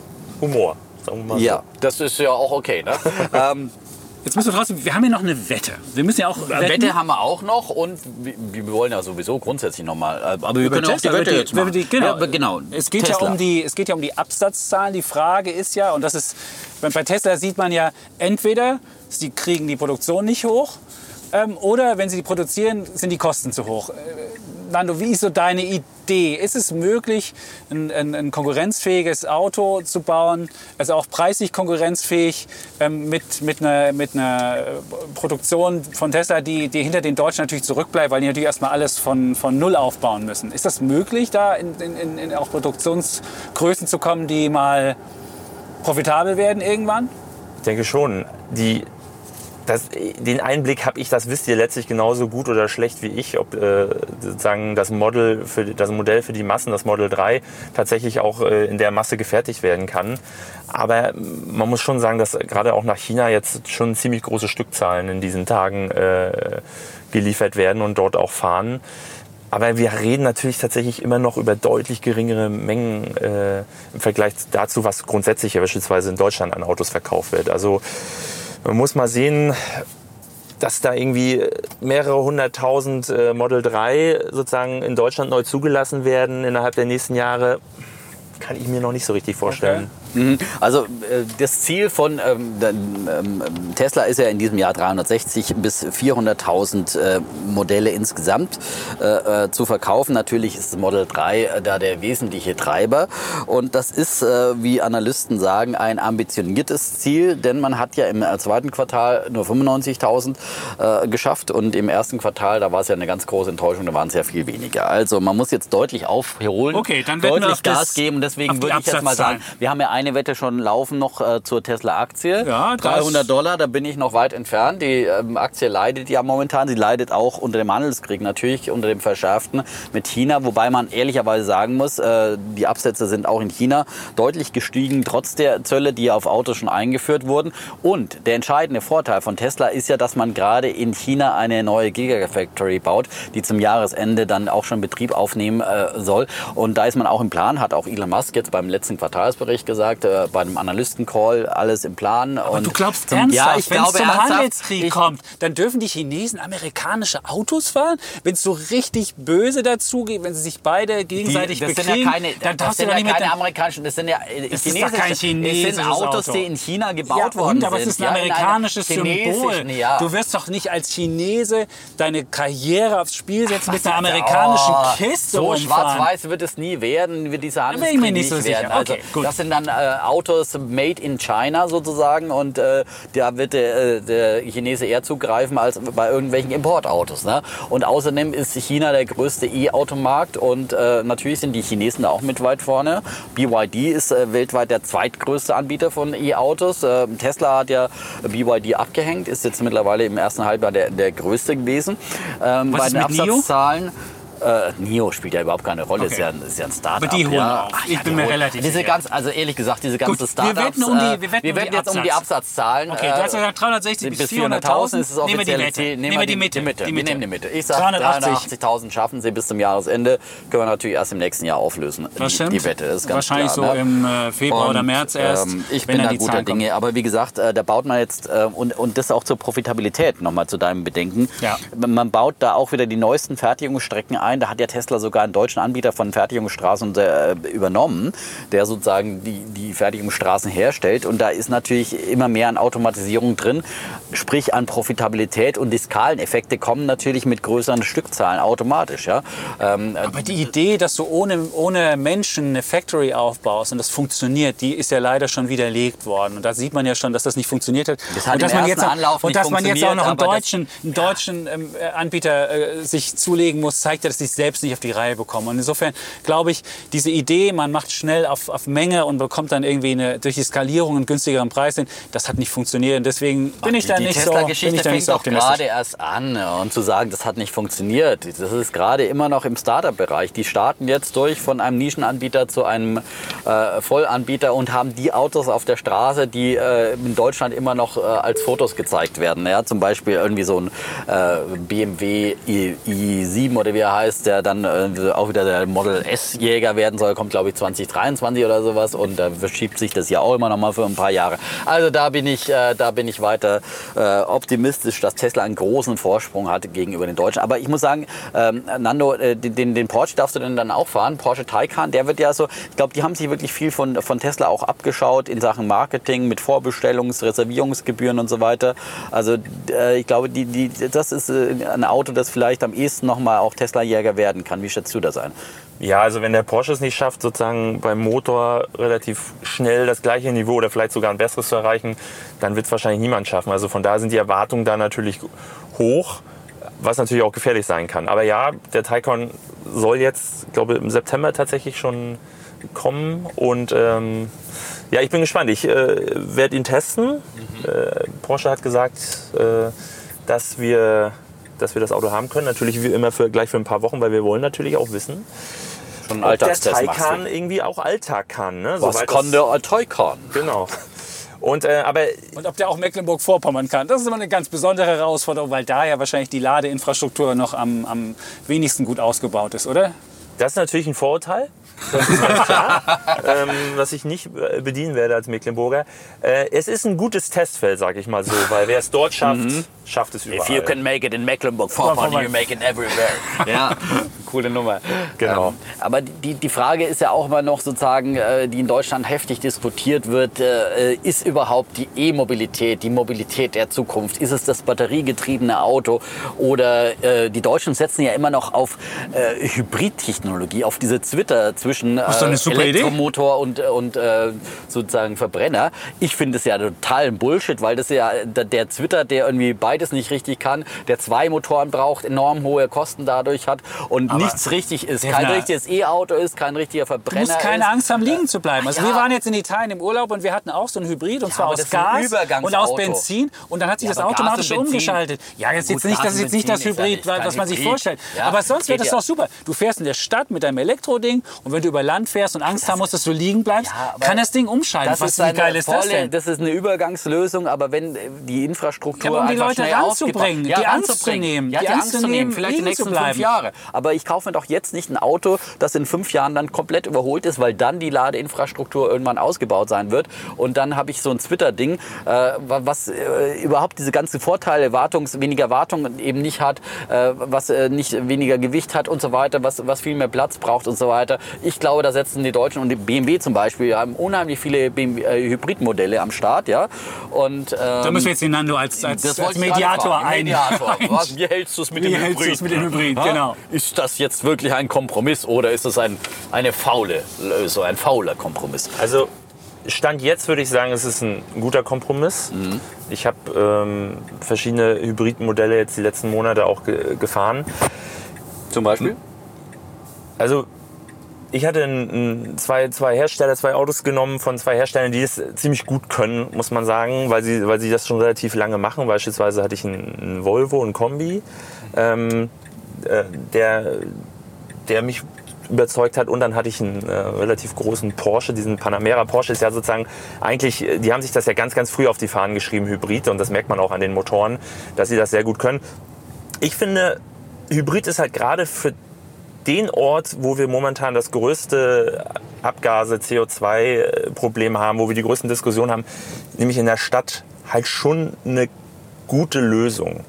Humor. Sagen wir mal Ja, das ist ja auch okay. Ne? ähm, Jetzt müssen wir trotzdem, wir haben ja noch eine Wette. Wir müssen ja auch wetten. Wette haben wir auch noch und wir, wir wollen ja sowieso grundsätzlich nochmal. Aber wir Über können auch die Wette jetzt machen. die- genau. Ja, genau. Es geht Tesla. ja um die, es geht ja um die Absatzzahlen. Die Frage ist ja, und das ist, bei Tesla sieht man ja entweder, sie kriegen die Produktion nicht hoch, ähm, oder wenn sie die produzieren, sind die Kosten zu hoch. Äh, Nando, wie ist so deine Idee? Ist es möglich, ein, ein, ein konkurrenzfähiges Auto zu bauen, also auch preislich konkurrenzfähig ähm, mit, mit, einer, mit einer äh, Produktion von Tesla, die, die hinter den Deutschen natürlich zurückbleibt, weil die natürlich erstmal alles von, von Null aufbauen müssen. Ist das möglich, da in, in, in- in auch Produktionsgrößen zu kommen, die mal profitabel werden irgendwann? Ich denke schon. Die, das, den Einblick habe ich, das wisst ihr letztlich genauso gut oder schlecht wie ich, ob äh, sozusagen das, Model für, das Modell für die Massen, das Model 3, tatsächlich auch äh, in der Masse gefertigt werden kann. Aber man muss schon sagen, dass gerade auch nach China jetzt schon ziemlich große Stückzahlen in diesen Tagen äh, geliefert werden und dort auch fahren. Aber wir reden natürlich tatsächlich immer noch über deutlich geringere Mengen äh, im Vergleich dazu, was grundsätzlich ja beispielsweise in Deutschland an Autos verkauft wird. Also man muss mal sehen, dass da irgendwie mehrere hunderttausend äh, Model 3 sozusagen in Deutschland neu zugelassen werden innerhalb der nächsten Jahre, kann ich mir noch nicht so richtig vorstellen. Also äh, das Ziel von ähm, ähm, Tesla ist ja in diesem Jahr 360 bis 400.000 äh, Modelle insgesamt äh, zu verkaufen. Natürlich ist Model 3 äh, da der wesentliche Treiber. Und das ist, wie Analysten sagen, ein ambitioniertes Ziel, denn man hat ja im zweiten Quartal nur 95.000 geschafft und im ersten Quartal, da war es ja eine ganz große Enttäuschung, da waren es ja viel weniger. Also man muss jetzt deutlich aufholen, okay, dann deutlich Gas geben. Deswegen würde ich jetzt mal sagen, wir haben ja eine Wette schon laufen noch äh, zur Tesla-Aktie. Ja, 300 Dollar, da bin ich noch weit entfernt. Die ähm, Aktie leidet ja momentan. Sie leidet auch unter dem Handelskrieg natürlich, unter dem verschärften mit China. Wobei man ehrlicherweise sagen muss, äh, die Absätze sind auch in China deutlich gestiegen, trotz der Zölle, die auf Autos schon eingeführt wurden. Und der entscheidende Vorteil von Tesla ist ja, dass man gerade in China eine neue Gigafactory baut, die zum Jahresende dann auch schon Betrieb aufnehmen äh, soll. Und da ist man auch im Plan, hat auch Elon Musk jetzt beim letzten Quartalsbericht gesagt, äh, bei einem Analystencall alles im Plan. Aber und du glaubst ernsthaft, ja, ich wenn es zum ernsthaft, Handelskrieg ich, kommt, dann dürfen die Chinesen amerikanische Autos fahren? Wenn es so richtig böse dazu geht, wenn sie sich beide gegenseitig die, das bekriegen, sind ja keine, dann das sind ja keine amerikanischen, das sind ja äh, das chinesische, kein chinesisches das sind Autos, Auto. die in China gebaut ja, worden und, aber es ist ein amerikanisches Symbol. Ja. Du wirst doch nicht als Chinese deine Karriere aufs Spiel setzen Ach, mit einer amerikanischen oh, Kiste So schwarz-weiß wird es nie werden, wird dieser Handelskrieg nicht, nicht so werden. Also, gut. Das sind dann äh, Autos made in China sozusagen und äh, da wird der, äh, der Chinese eher zugreifen als bei irgendwelchen Importautos. Ne? Und außerdem ist China der größte E-Automarkt und äh, natürlich sind die Chinesen da auch mit weit vorne. BYD ist äh, weltweit der zweitgrößte Anbieter von E-Autos. Äh, Tesla hat ja BYD abgehängt, ist jetzt mittlerweile im ersten Halbjahr der, der größte gewesen. Ähm, Was bei den Absatzzahlen. Nio? Äh, Nio spielt ja überhaupt keine Rolle, okay. ist, ja, ist ja ein Startup. Aber die holen ja. auf. Ich ja, bin mir holen. relativ diese sicher. Ganz, also ehrlich gesagt, diese ganze Startups. Wir wetten, um die, wir wetten, wir wetten um jetzt um die Absatzzahlen. Okay, du hast gesagt 360 bis 400.000. ist wir die Mitte. Nehmen, wir die Mitte. Die Mitte. Die Mitte. Wir nehmen die Mitte. Ich sage 380.000 schaffen sie bis zum Jahresende. Können wir natürlich erst im nächsten Jahr auflösen. Das stimmt. Die Wette ist ganz Wahrscheinlich klar, so ne? im äh, Februar und, oder März erst. Ähm, ich bin da guter Dinge. Aber wie gesagt, äh, da baut man jetzt, äh, und, und das auch zur Profitabilität nochmal zu deinem Bedenken. Ja. Man baut da auch wieder die neuesten Fertigungsstrecken ein. Da hat ja Tesla sogar in Deutschland deutschen Anbieter von Fertigungsstraßen äh, übernommen, der sozusagen die, die Fertigungsstraßen herstellt. Und da ist natürlich immer mehr an Automatisierung drin, sprich an Profitabilität und die Skaleneffekte kommen natürlich mit größeren Stückzahlen automatisch. Ja? Ähm, Aber die Idee, dass du ohne, ohne Menschen eine Factory aufbaust und das funktioniert, die ist ja leider schon widerlegt worden. Und da sieht man ja schon, dass das nicht funktioniert hat. Das hat und dass man jetzt auch, und dass man jetzt auch noch einen deutschen, einen deutschen ähm, Anbieter äh, sich zulegen muss, zeigt ja, es selbst nicht auf die Reihe bekommen. Und insofern glaube ich, diese Idee, man macht schnell auf, auf Menge und bekommt dann irgendwie eine, durch die Skalierung einen günstigeren Preis hin, das hat nicht funktioniert. Und deswegen bin ich da die nicht so, bin ich da nicht so doch gerade erst an und zu sagen, das hat nicht funktioniert. Das ist gerade immer noch im Startup-Bereich. Die starten jetzt durch von einem Nischenanbieter zu einem äh, Vollanbieter und haben die Autos auf der Straße, die äh, in Deutschland immer noch äh, als Fotos gezeigt werden. Ja, zum Beispiel irgendwie so ein äh, BMW i, i7 oder wie er heißt, der dann äh, auch wieder der Model S-Jäger werden soll, kommt glaube ich 2023 oder sowas und da verschiebt sich das ja auch immer noch mal für ein paar Jahre. Also da bin ich, äh, da bin ich weiter äh, optimistisch, dass Tesla einen großen Vorsprung hat gegenüber den Deutschen. Aber ich muss sagen, ähm, Nando, äh, den, den Porsche darfst du denn dann auch fahren, Porsche Taycan, der wird ja so, ich glaube, die haben sich wirklich viel von, von Tesla auch abgeschaut in Sachen Marketing mit Vorbestellungs-, Reservierungsgebühren und so weiter. Also äh, ich glaube, die, die, das ist äh, ein Auto, das vielleicht am ehesten noch mal auch Tesla-Jäger werden kann. Wie schätzt du das ein? Ja, also wenn der Porsche es nicht schafft, sozusagen beim Motor relativ schnell das gleiche Niveau oder vielleicht sogar ein besseres zu erreichen, dann wird es wahrscheinlich niemand schaffen. Also von daher sind die Erwartungen da natürlich hoch, was natürlich auch gefährlich sein kann. Aber ja, der Taycan soll jetzt, glaube ich, im September tatsächlich schon kommen und ähm, ja, ich bin gespannt. Ich äh, werde ihn testen. Mhm. Äh, Porsche hat gesagt, äh, dass wir dass wir das Auto haben können. Natürlich wie immer für, gleich für ein paar Wochen, weil wir wollen natürlich auch wissen, schon ob der Taycan irgendwie auch Alltag kann. Ne? Was kann der Taycan? Genau. Und, äh, aber und ob der auch Mecklenburg-Vorpommern kann. Das ist immer eine ganz besondere Herausforderung, weil da ja wahrscheinlich die Ladeinfrastruktur noch am, am wenigsten gut ausgebaut ist, oder? Das ist natürlich ein Vorurteil. Das ist ganz klar, ähm, was ich nicht äh, bedienen werde als Mecklenburger. Äh, es ist ein gutes Testfeld, sag ich mal so, weil wer es dort schafft, schafft es überall. If you can make it in Mecklenburg-Vorpommern, you make it everywhere. ja, coole Nummer. Genau. Ähm, aber die, die Frage ist ja auch immer noch sozusagen, äh, die in Deutschland heftig diskutiert wird, äh, ist überhaupt die E-Mobilität, die Mobilität der Zukunft? Ist es das batteriegetriebene Auto? Oder äh, die Deutschen setzen ja immer noch auf äh, Hybridtechnologie, auf diese Twitter zwischen äh, ist doch eine super Idee. Elektromotor und, und äh, sozusagen Verbrenner. Ich finde es ja total Bullshit, weil das ja der, Twitter, der irgendwie beides nicht richtig kann, der zwei Motoren braucht, enorm hohe Kosten dadurch hat und Aber nichts richtig ist. Kein richtiges E-Auto ist, kein richtiger Du Verbrenner musst keine ist. Angst haben, liegen zu bleiben. Also ja. wir waren jetzt in Italien im Urlaub und wir hatten auch so ein Hybrid und zwar aber aus Gas und aus Benzin und dann hat sich Ja, das automatisch umgeschaltet. Ja, jetzt, Gut, jetzt nicht, das ist jetzt nicht das ja Hybrid, was man sich vorstellt. Ja, aber sonst wäre das ja. doch super. Du fährst in der Stadt mit deinem Elektroding und wenn du über Land fährst und Angst haben musst, dass du liegen bleibst, Ja, kann das Ding umschalten. Das was ist wie eine geil ist das volle, denn? das ist eine Übergangslösung, aber wenn äh, die Infrastruktur Ja, um die einfach Leute schnell ranzubringen, ausgebaut- die Angst zu nehmen, ja, die die, Angst Angst zu nehmen, vielleicht die nächsten fünf. Jahre. Aber ich kaufe mir doch jetzt nicht ein Auto, das in fünf Jahren dann komplett überholt ist, weil dann die Ladeinfrastruktur irgendwann ausgebaut sein wird und dann habe ich so ein Twitter-Ding, äh, was äh, überhaupt diese ganzen Vorteile, Wartungs, weniger Wartung eben nicht hat, äh, was äh, nicht weniger Gewicht hat und so weiter, was, was viel mehr Platz braucht und so weiter. Ich glaube, da setzen die Deutschen und die BMW zum Beispiel haben unheimlich viele BMW, äh, Hybridmodelle am Start, ja. Und ähm, Da müssen wir jetzt den Nando als, als, das als Mediator ein. Mediator. Was, wie hältst du es mit Wie dem hältst du Hybrid? es mit dem Hybrid, Ha? genau. Ist das jetzt wirklich ein Kompromiss oder ist es ein, eine faule Lösung, ein fauler Kompromiss? Also Stand jetzt würde ich sagen, es ist ein guter Kompromiss. Ich habe ähm, verschiedene Hybridmodelle jetzt die letzten Monate auch ge gefahren. Zum Beispiel? Also ich hatte ein, ein, zwei, zwei Hersteller, zwei Autos genommen von zwei Herstellern, die es ziemlich gut können, muss man sagen, weil sie, weil sie das schon relativ lange machen. Beispielsweise hatte ich einen, Volvo, einen Kombi, ähm, äh, der, der mich überzeugt hat und dann hatte ich einen äh, relativ großen Porsche, diesen Panamera Porsche ist ja sozusagen eigentlich, äh, die haben sich das ja ganz, ganz früh auf die Fahnen geschrieben, Hybrid und das merkt man auch an den Motoren, dass sie das sehr gut können. Ich finde, Hybrid ist halt gerade für den Ort, wo wir momentan das größte Abgase, CO2-Problem haben, wo wir die größten Diskussionen haben, nämlich in der Stadt, halt schon eine gute Lösung.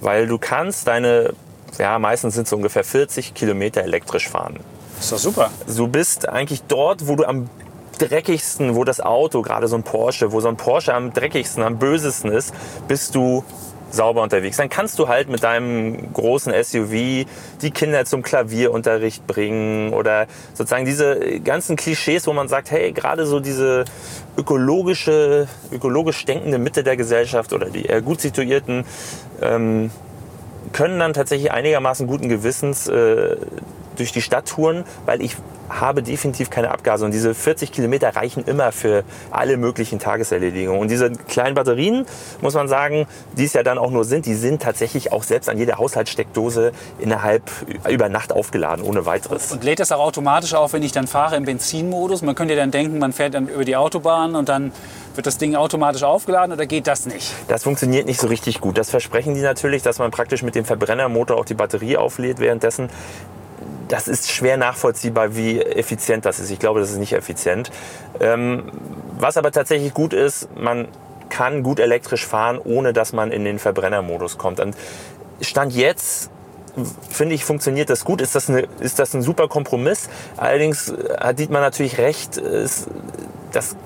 Weil du kannst deine, ja, meistens sind es ungefähr 40 Kilometer elektrisch fahren. Ist doch super. Du bist eigentlich dort, wo du am dreckigsten, wo das Auto, gerade so ein Porsche, wo so ein Porsche am dreckigsten, am bösesten ist, bist du sauber unterwegs. Dann kannst du halt mit deinem großen SUV die Kinder zum Klavierunterricht bringen oder sozusagen diese ganzen Klischees, wo man sagt, hey, gerade so diese ökologische, ökologisch denkende Mitte der Gesellschaft oder die eher gut situierten ähm, können dann tatsächlich einigermaßen guten Gewissens äh, durch die Stadt touren, weil ich habe definitiv keine Abgase und diese 40 Kilometer reichen immer für alle möglichen Tageserledigungen. Und diese kleinen Batterien, muss man sagen, die es ja dann auch nur sind, die sind tatsächlich auch selbst an jeder Haushaltssteckdose innerhalb über Nacht aufgeladen, ohne weiteres. Und lädt das auch automatisch auf, wenn ich dann fahre im Benzinmodus? Man könnte ja dann denken, man fährt dann über die Autobahn und dann wird das Ding automatisch aufgeladen oder geht das nicht? Das funktioniert nicht so richtig gut. Das versprechen die natürlich, dass man praktisch mit dem Verbrennermotor auch die Batterie auflädt währenddessen. Das ist schwer nachvollziehbar, wie effizient das ist. Ich glaube, das ist nicht effizient. Ähm, was aber tatsächlich gut ist, man kann gut elektrisch fahren, ohne dass man in den Verbrennermodus kommt. Und Stand jetzt finde ich, funktioniert das gut. Ist das, eine, ist das ein super Kompromiss? Allerdings hat Dietmar natürlich recht. Es, das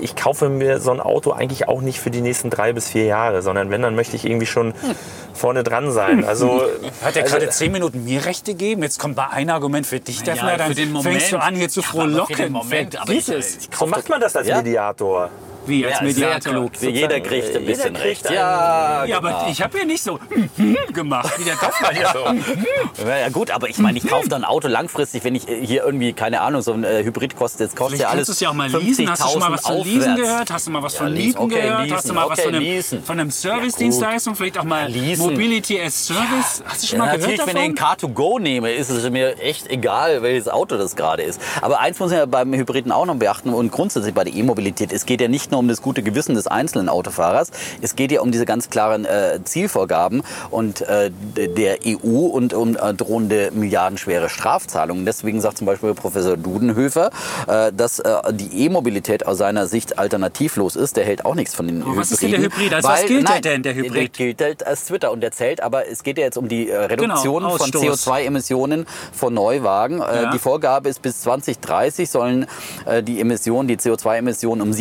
ich kaufe mir so ein Auto eigentlich auch nicht für die nächsten drei bis vier Jahre, sondern wenn, dann möchte ich irgendwie schon vorne dran sein. Also, Hat er also, gerade zehn Minuten mir recht gegeben? Jetzt kommt mal ein Argument für dich, Ja, Defner. Dann für den fängst du Moment. an, hier zu Ja, aber für den frohlocken. Moment, aber ich- es. ich so macht man das als Ja? Mediator. Wie als Ja, Mediator. klug. Jeder kriegt ein Jeder bisschen kriegt recht. Ja, Ja, genau. aber ich habe hier nicht so gemacht, wie der Defner hier so. Ja, ja gut, aber ich meine, ich kaufe dann ein Auto langfristig, wenn ich äh, hier irgendwie, keine Ahnung, so ein äh, Hybrid kostet, jetzt kostet ja alles kannst du es ja auch mal leasen. Hast du schon mal was von Leasen gehört? Hast du mal was Ja, von leasen. Mieten Okay, gehört? Hast du mal was von einem, von einem Service-Dienstleistung? Vielleicht auch mal Leasen. Mobility as Service? Hast du schon Ja, mal natürlich, gehört wenn ich davon? ein Car2Go nehme, ist es mir echt egal, welches Auto das gerade ist. Aber eins muss man ja beim Hybriden auch noch beachten und grundsätzlich bei der E-Mobilität, es geht ja nicht nur nur um das gute Gewissen des einzelnen Autofahrers. Es geht ja um diese ganz klaren äh, Zielvorgaben und äh, der EU und um äh, drohende milliardenschwere Strafzahlungen. Deswegen sagt zum Beispiel Professor Dudenhöfer, äh, dass äh, die E-Mobilität aus seiner Sicht alternativlos ist. Der hält auch nichts von den Aber Hybriden. was ist denn der Hybrid? Als was gilt der denn, der Hybrid? Der gilt halt als Twitter und der zählt, aber es geht ja jetzt um die äh, Reduktion Genau, von Ausstoß. CO2-Emissionen von Neuwagen. Ja. Die Vorgabe ist, bis 2030 sollen die Emissionen, die CO2-Emissionen um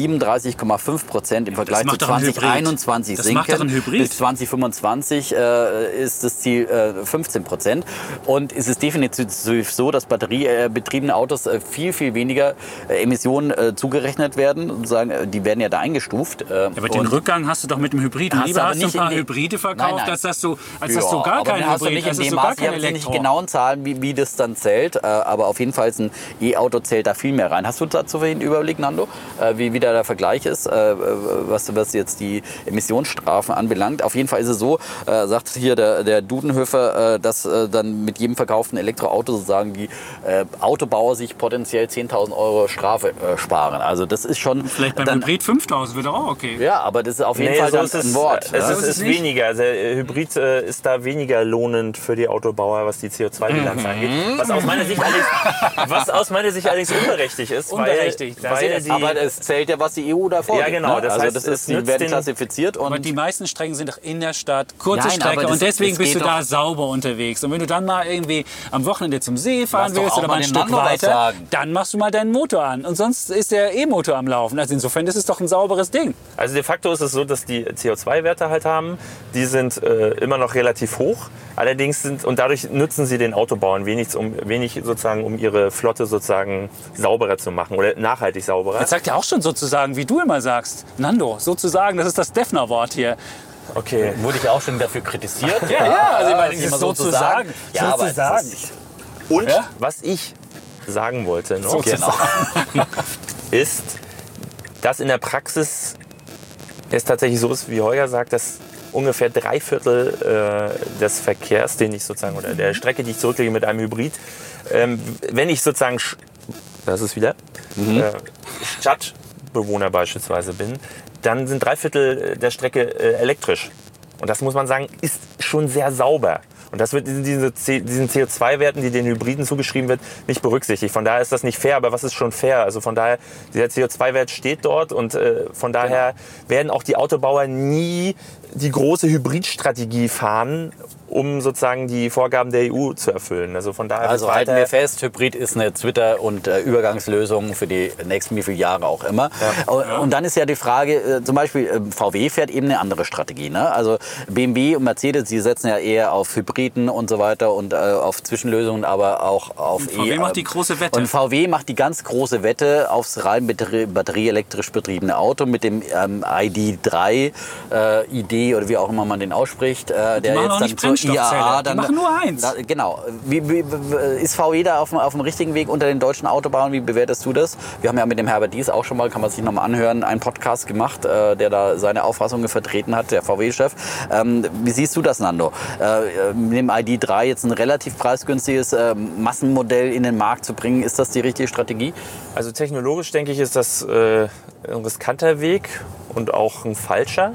37,5 Prozent im Vergleich zu macht doch ein Hybrid. 2021 Das sinken. Bis 2025 äh, ist das Ziel äh, 15 Prozent. Und es ist definitiv so, dass batteriebetriebene Autos äh, viel, viel weniger äh, Emissionen äh, zugerechnet werden. Sozusagen, äh, die werden ja da eingestuft. Äh, Aber den Rückgang hast du doch mit dem Hybrid. Hast du Lieber aber hast du ein nicht paar in Hybride verkauft, Nein, nein. als dass du, als Ja, dass du gar keinen hast Hybrid, nicht in als dass dem gar kein nicht genauen Zahlen, wie, wie das dann zählt, äh, aber auf jeden Fall ist ein E-Auto zählt da viel mehr rein. Hast du dazu einen Überblick, Nando, äh, wie wieder der Vergleich ist, äh, was, was jetzt die Emissionsstrafen anbelangt? Auf jeden Fall ist es so, äh, sagt hier der, der Dudenhöfer, äh, dass äh, dann mit jedem verkauften Elektroauto sozusagen die äh, Autobauer sich potenziell 10.000 Euro Strafe äh, sparen. Also das ist schon Vielleicht beim dann, Hybrid 5000 wird auch okay. ja, aber das ist auf jeden Nee, Fall so ist es, ein Wort. Es ja. ist, ist es ist nicht. weniger. Also, äh, Hybrid äh, ist da weniger lohnend für die Autobauer, was die CO2-Bilanz Mhm. angeht. Was aus meiner Sicht allerdings, was aus meiner Sicht allerdings unberechtigt ist. Unberechtigt, Weil, weil die, aber es zählt ja, was die EU da vorgibt. Ja, genau. Ne? Das also heißt, das ist, die werden den- klassifiziert und Aber die meisten Strecken sind doch in der Stadt, kurze Nein, Strecke das- und deswegen das bist du da sauber unterwegs. Und wenn du dann mal irgendwie am Wochenende zum See fahren willst oder mal ein den Stück weiter, dann machst du mal deinen Motor an. Und sonst ist der E-Motor am Laufen. Also insofern ist es doch ein sauberes Ding. Also de facto ist es so, dass die CO2-Werte halt haben. Die sind äh, immer noch relativ hoch. Allerdings sind und dadurch nutzen sie den Autobauern wenig, um, wenig sozusagen, um ihre Flotte sozusagen sauberer zu machen oder nachhaltig sauberer. Jetzt sagt er auch schon sozusagen, wie du immer sagst. Nando, sozusagen, das ist das Defner-Wort hier. Okay. wurde ich auch schon dafür kritisiert. Ja, ja, also ich meine, das ist so zu sozusagen. sagen. Ja, aber sozusagen. Und Ja? was ich sagen wollte noch, Genau. ist, dass in der Praxis es tatsächlich so ist, wie Holger sagt, dass ungefähr drei Viertel äh, des Verkehrs, den ich sozusagen, oder der Strecke, die ich zurücklege mit einem Hybrid, ähm, wenn ich sozusagen, das ist wieder, äh, Stadtbewohner beispielsweise bin, dann sind drei Viertel der Strecke äh, elektrisch. Und das muss man sagen, ist schon sehr sauber. Und das wird in diesen CO2-Werten, die den Hybriden zugeschrieben wird, nicht berücksichtigt. Von daher ist das nicht fair, aber was ist schon fair? Also von daher, dieser CO2-Wert steht dort und äh, von daher werden auch die Autobauer nie die große Hybridstrategie fahren, um sozusagen die Vorgaben der EU zu erfüllen. Also von daher Also halten wir fest, Hybrid ist eine Twitter- und äh, Übergangslösung für die nächsten wie viele Jahre auch immer. Und, und dann ist ja die Frage, äh, zum Beispiel äh, VW fährt eben eine andere Strategie. Ne? Also BMW und Mercedes, die setzen ja eher auf Hybriden und so weiter und äh, auf Zwischenlösungen, aber auch auf Und VW E- macht die große Wette. Und VW macht die ganz große Wette aufs rein batterie- batterieelektrisch betriebene Auto mit dem ähm, ID3 äh, Oder wie auch immer man den ausspricht, äh, der jetzt dann zur. IAA Die dann machen nur eins. Da, genau. Wie, wie, ist VW da auf, dem- auf dem richtigen Weg unter den deutschen Autobahnen? Wie bewertest du das? Wir haben ja mit dem Herbert Dies auch schon mal, kann man sich noch mal anhören, einen Podcast gemacht, äh, der da seine Auffassungen vertreten hat, der VW-Chef. Ähm, wie siehst du das, Nando? Äh, mit dem ID3 jetzt ein relativ preisgünstiges äh, Massenmodell in den Markt zu bringen, ist das die richtige Strategie? Also technologisch denke ich, ist das äh, ein riskanter Weg und auch ein falscher.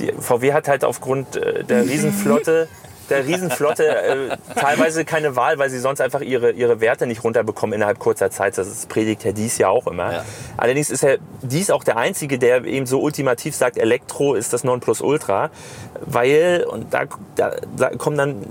Die VW hat halt aufgrund äh, der Riesenflotte, der Riesenflotte äh, teilweise keine Wahl, weil sie sonst einfach ihre, ihre Werte nicht runterbekommen innerhalb kurzer Zeit. Das ist, predigt Herr Dies ja auch immer. Ja. Allerdings ist Herr Dies auch der Einzige, der eben so ultimativ sagt, Elektro ist das Nonplusultra, weil, und da, da, da kommen dann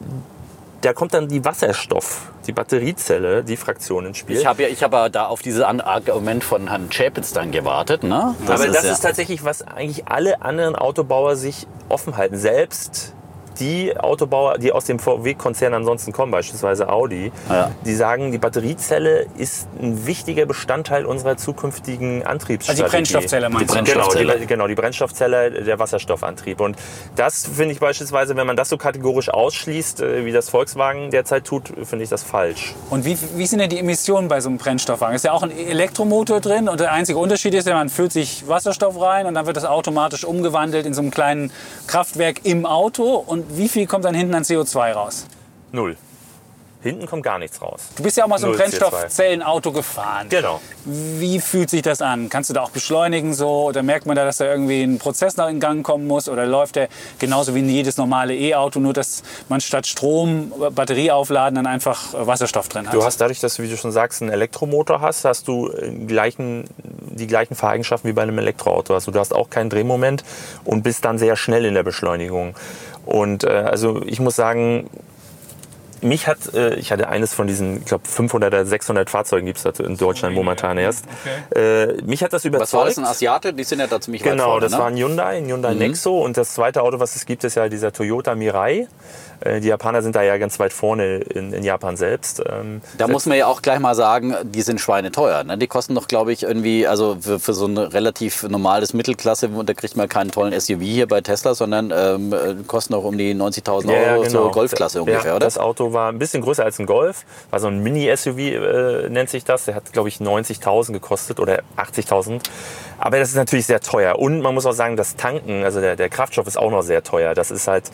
da kommt dann die Wasserstoff, die Batteriezelle, die Fraktion ins Spiel. Ich habe ja, ich hab ja da auf dieses Argument von Herrn Chapitz dann gewartet. Ne? Aber das ja- ist tatsächlich, was eigentlich alle anderen Autobauer sich offen halten. Selbst die Autobauer, die aus dem VW-Konzern ansonsten kommen, beispielsweise Audi, Ja. die sagen, die Batteriezelle ist ein wichtiger Bestandteil unserer zukünftigen Antriebsstrategie. Also die Brennstoffzelle meinst du? Die Genau, Brennstoffzelle. die, genau, die Brennstoffzelle, der Wasserstoffantrieb. Und das finde ich beispielsweise, wenn man das so kategorisch ausschließt, äh, wie das Volkswagen derzeit tut, finde ich das falsch. Und wie, wie sind denn die Emissionen bei so einem Brennstoffwagen? Ist ja auch ein Elektromotor drin und der einzige Unterschied ist man füllt sich Wasserstoff rein und dann wird das automatisch umgewandelt in so einem kleinen Kraftwerk im Auto. Und wie viel kommt dann hinten an CO2 raus? Null. Hinten kommt gar nichts raus. Du bist ja auch mal so ein Null CO2. Brennstoffzellenauto gefahren. Genau. Wie fühlt sich das an? Kannst du da auch beschleunigen so? Oder merkt man da, dass da irgendwie ein Prozess noch in Gang kommen muss? Oder läuft der genauso wie jedes normale E-Auto, nur dass man statt Strom, äh, Batterie aufladen, dann einfach äh, Wasserstoff drin hat? Du hast dadurch, dass du, wie du schon sagst, einen Elektromotor hast, hast du äh, gleichen, die gleichen Fahreigenschaften wie bei einem Elektroauto. Also du hast auch keinen Drehmoment und bist dann sehr schnell in der Beschleunigung. Und äh, also ich muss sagen, mich hat, äh, ich hatte eines von diesen, ich glaube 500 oder 600 Fahrzeugen gibt es in Deutschland momentan erst. Äh, mich hat das überzeugt. Was war das, ein Asiate? Die sind ja da ziemlich weit Genau, vorne, das ne? war ein Hyundai, ein Hyundai Nexo und das zweite Auto, was es gibt, ist ja dieser Toyota Mirai. Äh, Die Japaner sind da ja ganz weit vorne in, in Japan selbst. Ähm, Da muss man ja auch gleich mal sagen, die sind schweineteuer. Ne? Die kosten doch, glaube ich, irgendwie, also für, für so ein relativ normales Mittelklasse, da kriegt man keinen tollen SUV hier bei Tesla, sondern ähm, äh, kosten auch um die 90.000 Euro zur Golfklasse Ja, ungefähr, oder? Das Auto war ein bisschen größer als ein Golf, war so ein Mini-SUV, äh, nennt sich das. Der hat, glaube ich, 90.000 gekostet oder 80.000. Aber das ist natürlich sehr teuer. Und man muss auch sagen, das Tanken, also der, der Kraftstoff ist auch noch sehr teuer. Das ist halt,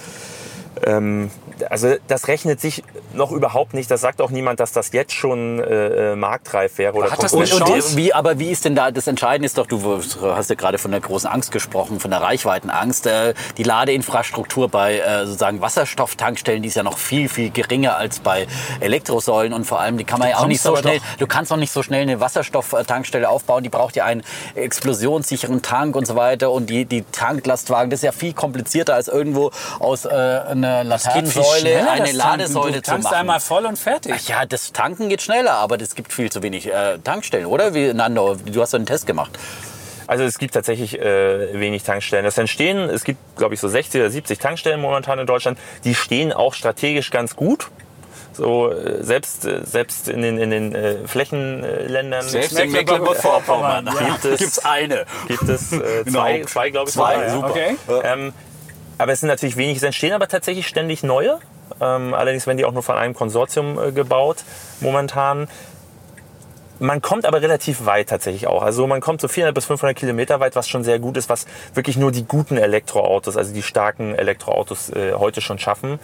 ähm, also das rechnet sich noch überhaupt nicht. Das sagt auch niemand, dass das jetzt schon äh, äh, marktreif wäre oder Hat das Und, eine und Chance? wie, aber wie ist denn da, das Entscheidende ist doch, du hast ja gerade von der großen Angst gesprochen, von der Reichweitenangst. Äh, die Ladeinfrastruktur bei äh, sozusagen Wasserstofftankstellen, die ist ja noch viel, viel geringer als bei Elektrosäulen und vor allem, die kann man ja auch nicht so schnell, doch- du kannst auch nicht so schnell eine Wasserstofftankstelle aufbauen, die braucht ja einen explosionssicheren Tank und so weiter und die, die Tanklastwagen, das ist ja viel komplizierter als irgendwo aus äh, einer Laternensäule eine. Ladesäule du zu tankst machen. einmal voll und fertig. Ach ja, das Tanken geht schneller, aber es gibt viel zu wenig äh, Tankstellen, oder? Wie, Nando, du hast einen Test gemacht. Also es gibt tatsächlich äh, wenig Tankstellen. Das entstehen, es gibt, glaube ich, so 60 oder 70 Tankstellen momentan in Deutschland. Die stehen auch strategisch ganz gut. So, äh, selbst, äh, selbst in den, in den äh, Flächenländern in Mecklenburg-Vorpommern, gibt es, Gibt's eine. gibt es äh, zwei, zwei glaube ich. Zwei, super. Okay. Ähm, aber es sind natürlich wenig, es entstehen aber tatsächlich ständig neue. Ähm, allerdings werden die auch nur von einem Konsortium äh, gebaut momentan. Man kommt aber relativ weit tatsächlich auch. Also man kommt so 400 bis 500 Kilometer weit, was schon sehr gut ist, was wirklich nur die guten Elektroautos, also die starken Elektroautos äh, heute schon schaffen.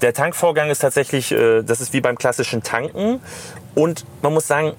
Der Tankvorgang ist tatsächlich, äh, das ist wie beim klassischen Tanken. Und man muss sagen,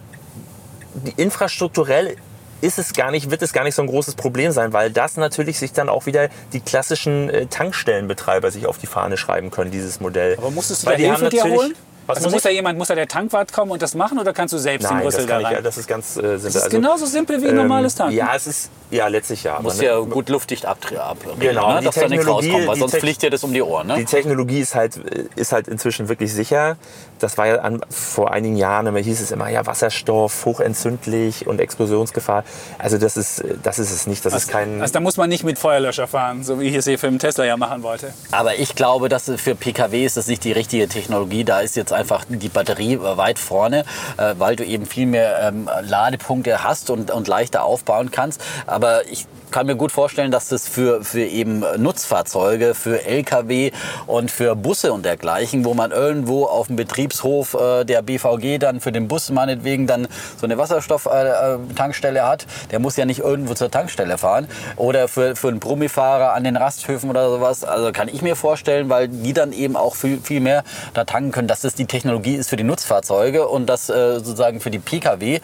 die infrastrukturell ist es gar nicht, wird es gar nicht so ein großes Problem sein, weil das natürlich sich dann auch wieder die klassischen äh, Tankstellenbetreiber sich auf die Fahne schreiben können, dieses Modell. Aber musstest du Weil da die Hilfe haben dir holen? Was also muss da jemand, muss da der Tankwart kommen und das machen oder kannst du selbst den Nein, das Rüssel da kann ich, rein? das ist ganz äh, simpel. das ist genauso simpel wie ein normales Tanken. Ja, es ist, ja, letztlich ja. Muss Aber, ja ne, gut luftdicht abdrehen, ab, Genau, ne? dass da nichts rauskommt, weil sonst fliegt dir das um die Ohren. Ne? Die Technologie ist halt, ist halt inzwischen wirklich sicher. Das war ja an, vor einigen Jahren, immer hieß es immer, ja, Wasserstoff, hochentzündlich und Explosionsgefahr. Also das ist, das ist es nicht. Das ist kein. Also da muss man nicht mit Feuerlöscher fahren, so wie ich es hier für den Tesla ja machen wollte. Aber ich glaube, dass für PKW ist das nicht die richtige Technologie. Da ist jetzt einfach die Batterie weit vorne, äh, weil du eben viel mehr ähm, Ladepunkte hast und, und leichter aufbauen kannst. Aber ich kann mir gut vorstellen, dass das für, für eben Nutzfahrzeuge, für Lkw und für Busse und dergleichen, wo man irgendwo auf dem Betriebshof äh, der BVG dann für den Bus meinetwegen dann so eine Wasserstofftankstelle hat, der muss ja nicht irgendwo zur Tankstelle fahren. Oder für, für einen Brummifahrer an den Rasthöfen oder sowas. Also kann ich mir vorstellen, weil die dann eben auch viel, viel mehr da tanken können, dass das die Technologie ist für die Nutzfahrzeuge und dass äh, sozusagen für die Pkw äh,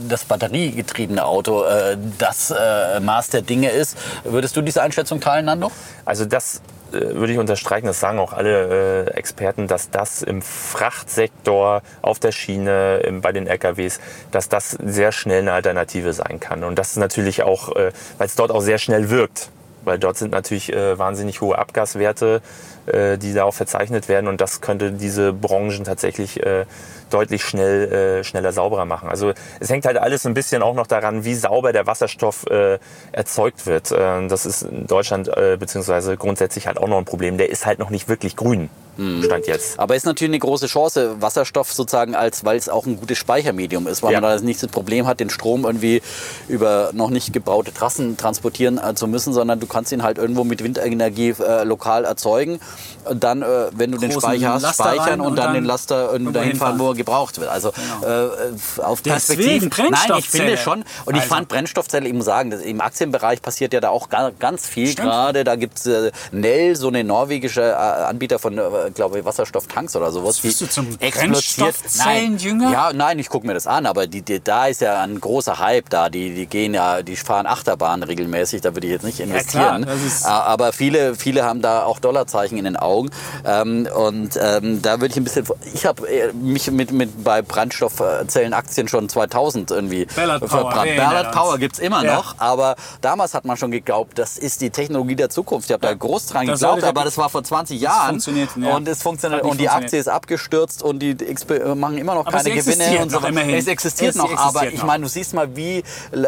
das batteriegetriebene Auto äh, das äh, Maß der Dinge ist. Würdest du diese Einschätzung teilen, Nando? Also das äh, würde ich unterstreichen, das sagen auch alle äh, Experten, dass das im Frachtsektor, auf der Schiene, im, bei den LKWs, dass das sehr schnell eine Alternative sein kann. Und das ist natürlich auch, äh, weil es dort auch sehr schnell wirkt. Weil dort sind natürlich äh, wahnsinnig hohe Abgaswerte, die da auch verzeichnet werden. Und das könnte diese Branchen tatsächlich äh, deutlich schnell, äh, schneller sauberer machen. Also es hängt halt alles ein bisschen auch noch daran, wie sauber der Wasserstoff äh, erzeugt wird. Äh, das ist in Deutschland äh, beziehungsweise grundsätzlich halt auch noch ein Problem. Der ist halt noch nicht wirklich grün, stand jetzt. Aber ist natürlich eine große Chance, Wasserstoff sozusagen als, weil es auch ein gutes Speichermedium ist, weil Ja. man da nicht das Problem hat, den Strom irgendwie über noch nicht gebaute Trassen transportieren äh, zu müssen, sondern du kannst ihn halt irgendwo mit Windenergie äh, lokal erzeugen. Und dann, äh, wenn du den Speicher hast, Laster speichern und, und dann, den Laster irgendwo dahin fahren, wo er gebraucht wird. Also äh, auf Perspektive. Nein, ich finde schon. Und ich Also- fand Brennstoffzelle, ich muss sagen, das, im Aktienbereich passiert ja da auch ga- ganz viel Stimmt. gerade. Da gibt es äh, Nell, so eine norwegische äh, Anbieter von glaube ich, Wasserstofftanks oder sowas. bist du zum explodiert. Brennstoffzellenjünger? Nein, ja, nein, ich gucke mir das an, aber die, die, da ist ja ein großer Hype da. Die, die gehen ja, die fahren Achterbahn regelmäßig, da würde ich jetzt nicht investieren. das ist- A- aber viele, viele haben da auch Dollarzeichen in den Augen. Ähm, und ähm, da würde ich ein bisschen. Ich habe mich mit, mit bei Brennstoffzellenaktien schon 2000 irgendwie Ballard verbrannt. Ballard. Power gibt es immer Ja. noch, aber damals hat man schon geglaubt, das ist die Technologie der Zukunft. Ich habe da groß dran Das geglaubt, aber das war vor 20 Jahren. funktioniert, ja. Und es funktioniert und die. Aktie ist abgestürzt und die XP machen immer noch Aber keine Gewinne und so immerhin. Es existiert Es noch, existiert aber ich noch. meine, du siehst mal, wie,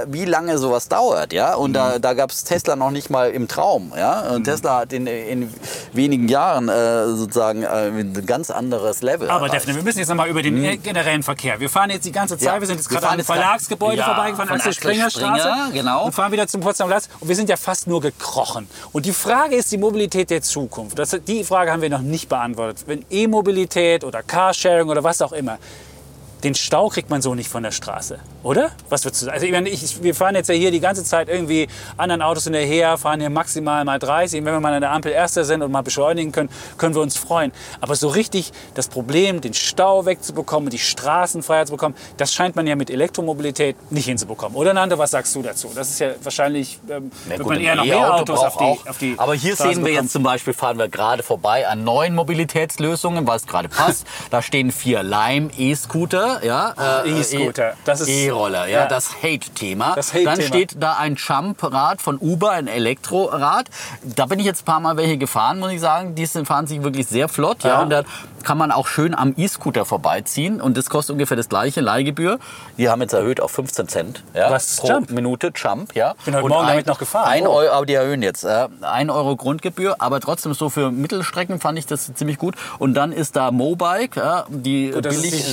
wie lange sowas dauert, ja. Und Mhm. da, da gab es Tesla noch nicht mal im Traum, ja. Und Tesla hat in, in wenigen Jahren äh, sozusagen äh, ein ganz anderes Level. Aber. Defne, wir müssen jetzt nochmal über den äh, generellen Verkehr. Wir fahren jetzt die ganze Zeit, Ja, wir sind jetzt gerade am Verlagsgebäude Ja, vorbeigefahren, Axel Springer, Straße. genau. Und fahren wieder zum Potsdamer Platz. Und wir sind ja fast nur gekrochen. Und die Frage ist die Mobilität der Zukunft. Das, die Frage haben wir noch nicht beantwortet. Wenn E-Mobilität oder Carsharing oder was auch immer, den Stau kriegt man so nicht von der Straße, oder? Was würdest du sagen? Also ich meine, ich, wir fahren jetzt ja hier die ganze Zeit irgendwie anderen Autos hinterher, fahren hier maximal mal 30. Und wenn wir mal an der Ampel Erster sind und mal beschleunigen können, können wir uns freuen. Aber so richtig das Problem, den Stau wegzubekommen, die Straßen freier zu bekommen, das scheint man ja mit Elektromobilität nicht hinzubekommen. Oder Nando, was sagst du dazu? Das ist ja wahrscheinlich, ähm, gut, man eher noch mehr Autos auf die, auch- auf die Aber hier Straßen sehen wir bekommen. jetzt zum Beispiel, fahren wir gerade vorbei an neuen Mobilitätslösungen, weil es gerade passt. da stehen vier Lime E-Scooter, ja. äh, E-Scooter, das ist- E-Roller, ja, ja. das Hate-Thema. Das Hate-Thema. Dann steht da ein Jump-Rad von Uber, ein Elektrorad. Da bin ich jetzt ein paar Mal welche gefahren, muss ich sagen. Die sind, fahren sich wirklich sehr flott, ja. Ja. Und da kann man auch schön am E-Scooter vorbeiziehen und das kostet ungefähr das gleiche Leihgebühr. Die haben jetzt erhöht auf 15 Cent, ja, Was? pro Jump? Minute Jump, ja. bin heute Und Morgen ein- damit noch gefahren. Ein Oh. Euro, aber die erhöhen jetzt. Äh, 1 Euro Grundgebühr, aber trotzdem so für Mittelstrecken fand ich das ziemlich gut. Und dann ist da Mobike, ja, die Gut, das ist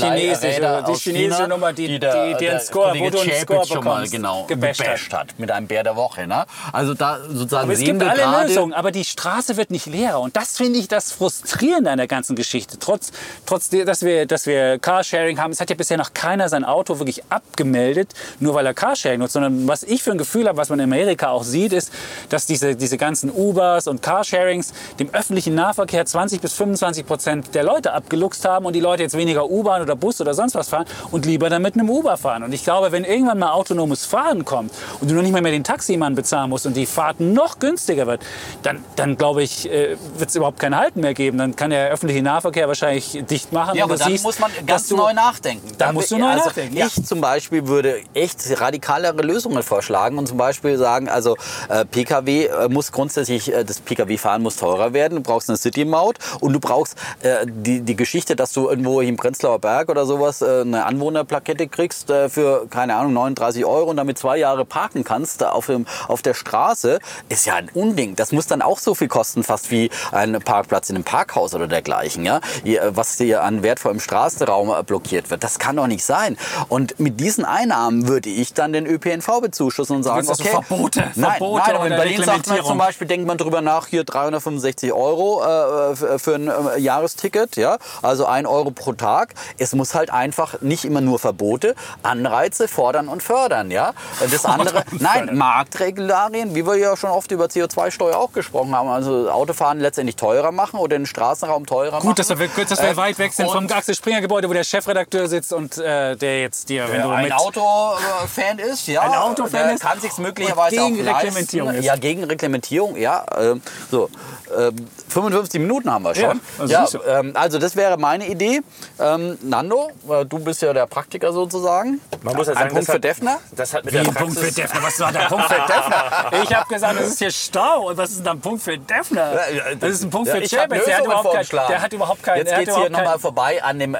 chinesische- Leihräder die aus chinesische China, Nummer, die- der- die- die der Score, Kollege wo Score schon mal genau gebasht hat. gebasht hat mit einem Bär der Woche. Ne? Also da sozusagen Aber es sehen gibt wir alle gerade, Lösungen, aber die Straße wird nicht leerer. Und das finde ich das Frustrierende an der ganzen Geschichte. Trotz, trotz dass wir, dass wir Carsharing haben, es hat ja bisher noch keiner sein Auto wirklich abgemeldet, nur weil er Carsharing nutzt. Sondern was ich für ein Gefühl habe, was man in Amerika auch sieht, ist, dass diese, diese ganzen Ubers und Carsharings dem öffentlichen Nahverkehr 20 bis 25 Prozent der Leute abgeluchst haben und die Leute jetzt weniger U-Bahn oder Bus oder sonst was fahren und lieber dann mit einem Uber fahren. Und ich glaube, wenn irgendwann mal autonomes Fahren kommt und du noch nicht mal mehr den Taximann bezahlen musst und die Fahrt noch günstiger wird, dann, dann glaube ich, äh, wird es überhaupt kein Halten mehr geben. Dann kann der öffentliche Nahverkehr wahrscheinlich dicht machen. Ja, aber dann siehst, muss man ganz du- neu nachdenken. Da musst du neu also nachdenken, ja. Ich zum Beispiel würde echt radikalere Lösungen vorschlagen und zum Beispiel sagen, also äh, PKW äh, muss grundsätzlich, äh, das PKW-Fahren muss teurer werden. Du brauchst eine City-Maut und du brauchst äh, die, die Geschichte, dass du irgendwo im Prenzlauer Berg oder sowas eine Anwohnerplakette kriegst äh, für, keine Ahnung, 39 Euro und damit zwei Jahre parken kannst auf, dem, auf der Straße, ist ja ein Unding. Das muss dann auch so viel kosten, fast wie ein Parkplatz in einem Parkhaus oder dergleichen. Ja? Ihr- Was hier an wertvollem Straßenraum äh, blockiert wird. Das kann doch nicht sein. Und mit diesen Einnahmen würde ich dann den ÖPNV bezuschussen und sagen, also okay, Verbote, nein, Verbote nein, aber in Berlin sagt man zum Beispiel, denkt man drüber nach, hier 365 Euro äh, für ein äh, Jahresticket, ja, also ein Euro pro Tag. Es muss halt einfach nicht immer nur Verbote, Anreize fordern und fördern, ja. Das andere, nein, Marktregularien, wie wir ja schon oft über CO2-Steuer auch gesprochen haben, also Autofahren letztendlich teurer machen oder den Straßenraum teurer machen. Gut, dass wir, dass wir Äh, weit weg sind vom Axel Springer Gebäude, wo der Chefredakteur sitzt und äh, der jetzt dir, wenn Wer du ein Autofan ist, ja, Ein Autofan der ist kann sich möglicherweise gegen auch leisten. Reglementierung ist. Ja, gegen Reglementierung, ja. ähm, so, ähm, 55 Minuten haben wir schon. Ja, also Ja, ähm, also das wäre meine Idee. Ähm, Nando, äh, du bist ja der Praktiker sozusagen. Man muss ja ein sagen, Punkt das für hat- Defner. Das hat mit Wie der ein Punkt für Praxis... Defner. Was war der Punkt für Defner? Ich habe gesagt, das ist hier Stau. Und was ist denn ein Punkt für Defner? Das ist ein Punkt für Ja, Chapitz. Der, hat überhaupt kein- vorgeschlagen. der hat überhaupt keinen. Jetzt geht es hier nochmal keinen- vorbei an dem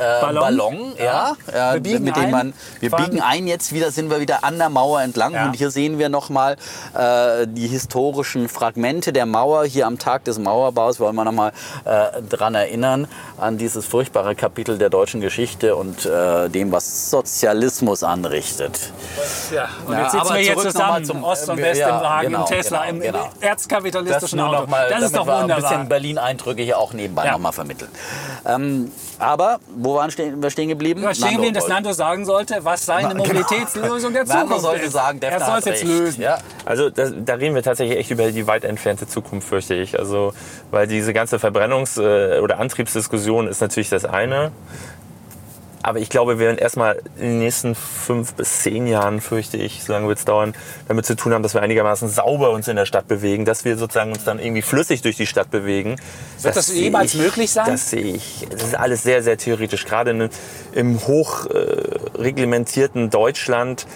Weltballon. Äh, ja, ja. Wir biegen mit dem ein, man, wir fahren- biegen ein, jetzt wieder sind wir wieder an der Mauer entlang Ja. und hier sehen wir nochmal äh, die historischen Fragmente der Mauer. Hier am Tag des Mauerbaus wollen wir nochmal äh, dran erinnern an dieses furchtbare Kapitel der deutschen Geschichte. Geschichte und äh, dem, was Sozialismus anrichtet. Ja, und Ja, jetzt sitzen aber wir hier zurück zusammen, nochmal zum- Ost und West ja, im Wagen, genau, im Tesla, genau, im genau. erzkapitalistischen nur Auto. noch mal, das ist damit doch wir ein wunderbar. bisschen Berlin-Eindrücke hier auch nebenbei Ja. noch mal vermitteln. Ähm, aber wo waren stehen, wir stehen geblieben? Ja, stehen geblieben, dass Nando sagen sollte, was seine Genau. Mobilitätslösung der Nando Zukunft sollte ist. sagen, er Defner soll es jetzt lösen. Ja. Also da, da reden wir tatsächlich echt über die weit entfernte Zukunft, fürchte ich. Also, weil diese ganze Verbrennungs- äh, oder Antriebsdiskussion ist natürlich das eine. Aber ich glaube, wir werden erstmal in den nächsten fünf bis zehn Jahren, fürchte ich, so lange wird es dauern, damit zu tun haben, dass wir einigermaßen sauber uns in der Stadt bewegen, dass wir sozusagen uns dann irgendwie flüssig durch die Stadt bewegen. Wird das sehe jemals ich- möglich sein? Das sehe ich. Das ist alles sehr, sehr theoretisch. Gerade in, im hoch äh, Deutschland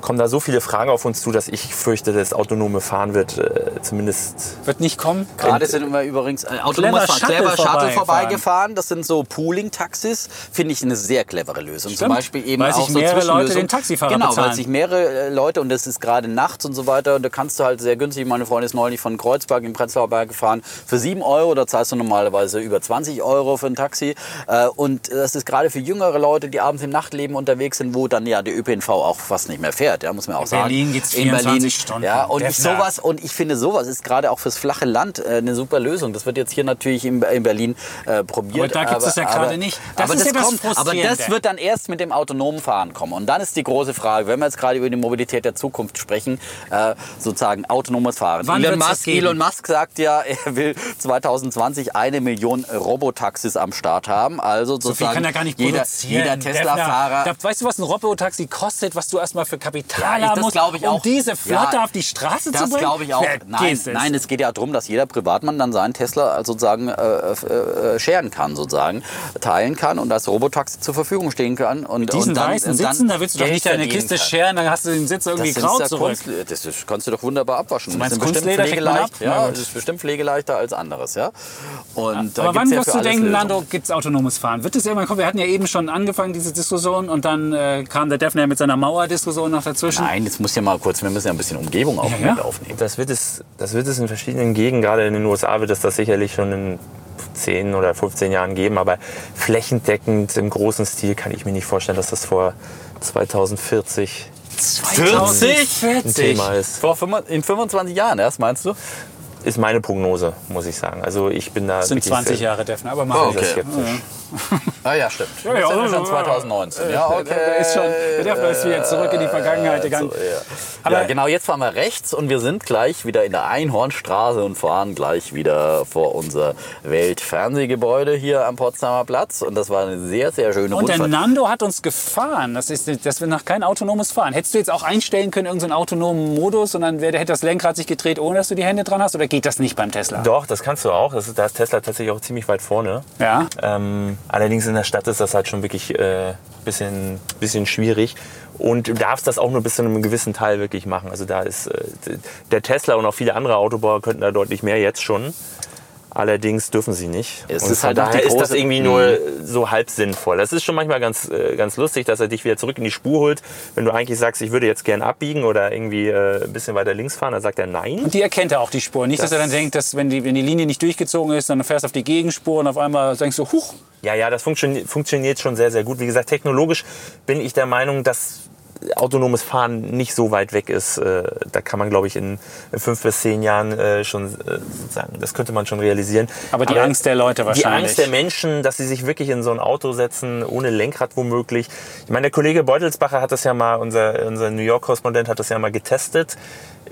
kommen da so viele Fragen auf uns zu, dass ich fürchte, das autonome Fahren wird äh, zumindest Wird nicht kommen. Gerade sind wir übrigens äh, autonomes Fahren, Shuttle clever Shuttle vorbeigefahren. Das sind so Pooling-Taxis. Finde ich eine sehr clevere Lösung. Zum Stimmt. Beispiel eben Weil sich auch so mehrere Leute Zwischenlösungen. den Taxifahrer genau, bezahlen. weil sich mehrere äh, Leute und das ist gerade nachts und so weiter. Und da kannst du halt sehr günstig. Meine Freundin ist neulich von Kreuzberg in Prenzlauer Berg gefahren für 7 Euro. Da zahlst du normalerweise über 20 Euro für ein Taxi. Äh, Und das ist gerade für jüngere Leute, die abends im Nachtleben unterwegs sind, wo dann ja der ÖPNV auch fast nicht mehr fährt. Ja, muss man auch sagen. Berlin geht's In 24 Stunden. Ja, und ich sowas und ich finde sowas ist gerade auch fürs flache Land äh, eine super Lösung. Das wird jetzt hier natürlich in, in Berlin äh, probiert. Aber da gibt's das ja gerade nicht. Das aber ist das ja das kommt, aber Frustrierende. das wird dann erst mit dem autonomen Fahren kommen. Und dann ist die große Frage, wenn wir jetzt gerade über die Mobilität der Zukunft sprechen, äh, sozusagen autonomes Fahren. Wann Elon das Musk? Elon Musk sagt ja, er will 2020 eine Million Robotaxis am Start haben. Also So viel sozusagen kann er gar nicht jeder, jeder Tesla-Fahrer. Weißt du, was ein Robotaxi kostet, was du erstmal für Kapital Ja, ich- haben das ich um auch. diese Flotte Ja, auf die Straße zu Das bringen? glaube ich auch. Vergiss Nein, es. nein, es geht ja darum, dass jeder Privatmann dann seinen Tesla also sozusagen äh, äh, äh, scheren kann, sozusagen, teilen kann und als Robotaxi zur Verfügung stehen kann. Und, Diesen und dann, weißen und dann Sitzen, da willst du doch nicht deine Kiste kann. scheren, dann hast du den Sitz irgendwie Das, grau ja zurück. Kunst, das ist, kannst du doch wunderbar abwaschen. meinst das ist bestimmt Kunstleder pflegeleicht. Ja, das ist bestimmt pflegeleichter als anderes. Ja? Und da Aber gibt's wann ja wirst du denken. Lando, gibt es autonomes Fahren? Wird es irgendwann kommen? Wir hatten ja eben schon angefangen, diese Diskussion, und dann äh, kam der Defner mit seiner Mauerdiskussion noch dazwischen. Nein, jetzt muss ja mal kurz, wir müssen ja ein bisschen Umgebung auch Ja, mit ja. aufnehmen. Das wird es, das wird es in verschiedenen Gegenden, gerade in den USA wird es das sicherlich schon in 10 oder 15 Jahren geben, aber flächendeckend im großen Stil kann ich mir nicht vorstellen, dass das vor 2040 ein Thema ist. Vor fünf- in 25 Jahren erst, meinst du? Ist meine Prognose, muss ich sagen. Also ich bin da Das sind wirklich 20 sehr, Jahre, Defner, aber mach Oh, okay. skeptisch. Ah ja, stimmt. ja, das ist ja ja, schon ja. 2019. Ja, okay. Der ist schon, der ist wieder zurück in die Vergangenheit gegangen. So, ja. Aber- ja, genau, jetzt fahren wir rechts und wir sind gleich wieder in der Einhornstraße und fahren gleich wieder vor unser Weltfernsehgebäude hier am Potsdamer Platz. Und das war eine sehr, sehr schöne Und der Rundfahrt. Nando hat uns gefahren. Das, ist, das wird noch kein autonomes Fahren. Hättest du jetzt auch einstellen können, irgendeinen autonomen Modus und dann wäre, hätte das Lenkrad sich gedreht, ohne dass du die Hände dran hast? Oder geht das nicht beim Tesla? Doch, das kannst du auch. Das ist, da ist Tesla tatsächlich auch ziemlich weit vorne. Ja. Ähm, allerdings in der Stadt ist das halt schon wirklich äh, bisschen, bisschen schwierig. Und du darfst das auch nur bis zu einem gewissen Teil wirklich machen. Also da ist äh, der Tesla und auch viele andere Autobauer könnten da deutlich mehr jetzt schon. Allerdings dürfen sie nicht. Es und ist halt daher ist das irgendwie nur so halb sinnvoll. Das ist schon manchmal ganz, äh, ganz lustig, dass er dich wieder zurück in die Spur holt. Wenn du eigentlich sagst, ich würde jetzt gern abbiegen oder irgendwie äh, ein bisschen weiter links fahren, dann sagt er nein. Und die erkennt er auch die Spur. Nicht, dass Das- er dann denkt, dass wenn die, wenn die Linie nicht durchgezogen ist, dann fährst du auf die Gegenspur und auf einmal denkst du, huch, Ja, ja, das funktio- funktioniert schon sehr, sehr gut. Wie gesagt, technologisch bin ich der Meinung, dass autonomes Fahren nicht so weit weg ist. Äh, Da kann man, glaube ich, in fünf bis zehn Jahren äh, schon äh, sozusagen, das könnte man schon realisieren. Aber die Angst der Leute Die wahrscheinlich. Angst der Menschen, dass sie sich wirklich in so ein Auto setzen, ohne Lenkrad womöglich. Ich meine, der Kollege Beutelsbacher hat das ja mal, unser, unser New York-Korrespondent hat das ja mal getestet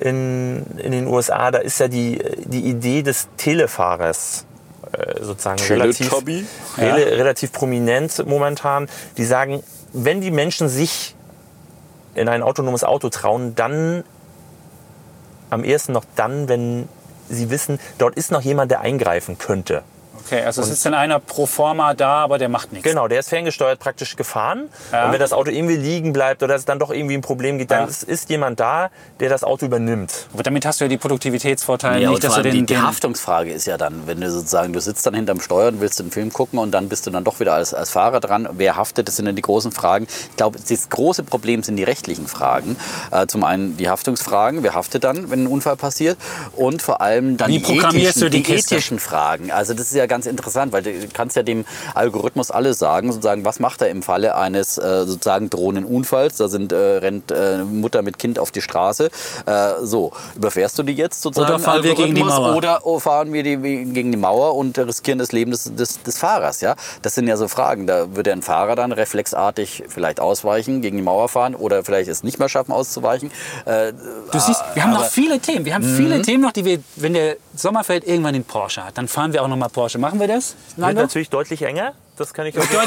in, in den USA. Da ist ja die, die Idee des Telefahrers äh, sozusagen relativ, rela- relativ prominent momentan. Die sagen, wenn die Menschen sich in ein autonomes Auto trauen, dann am ehesten noch dann, wenn sie wissen, dort ist noch jemand, der eingreifen könnte. Okay, also es ist dann einer pro forma da, aber der macht nichts. Genau, der ist ferngesteuert praktisch gefahren. Ja. Und wenn das Auto irgendwie liegen bleibt oder es dann doch irgendwie ein Problem gibt, dann Ja. ist, ist jemand da, der das Auto übernimmt. Aber damit hast du ja die Produktivitätsvorteile Ja, nicht, dass du den, die, die Haftungsfrage ist ja dann, wenn du sozusagen, du sitzt dann hinterm Steuer und willst den Film gucken und dann bist du dann doch wieder als, als Fahrer dran. Wer haftet? Das sind dann die großen Fragen. Ich glaube, das große Problem sind die rechtlichen Fragen. Äh, zum einen die Haftungsfragen, wer haftet dann, wenn ein Unfall passiert? Und vor allem dann Wie die programmierst ethischen, du die Kiste? ethischen Fragen. Also das ist ja ganz interessant, weil du kannst ja dem Algorithmus alles sagen, sozusagen, was macht er im Falle eines äh, sozusagen drohenden Unfalls? Da sind, äh, rennt äh, Mutter mit Kind auf die Straße. Äh, so, überfährst du die jetzt sozusagen? Oder fahren wir gegen die Mauer? Oder oh, fahren wir die gegen die Mauer und riskieren das Leben des, des, des Fahrers? Ja? Das sind ja so Fragen. Da würde ein Fahrer dann reflexartig vielleicht ausweichen, gegen die Mauer fahren oder vielleicht es nicht mehr schaffen auszuweichen. Äh, Du siehst, wir haben noch viele Themen. Wir haben viele Themen noch, die wir, wenn der Sommerfeld irgendwann den Porsche hat, dann fahren wir auch noch mal Porsche. Machen wir das? Wird natürlich deutlich enger. Das kann ich euch toll.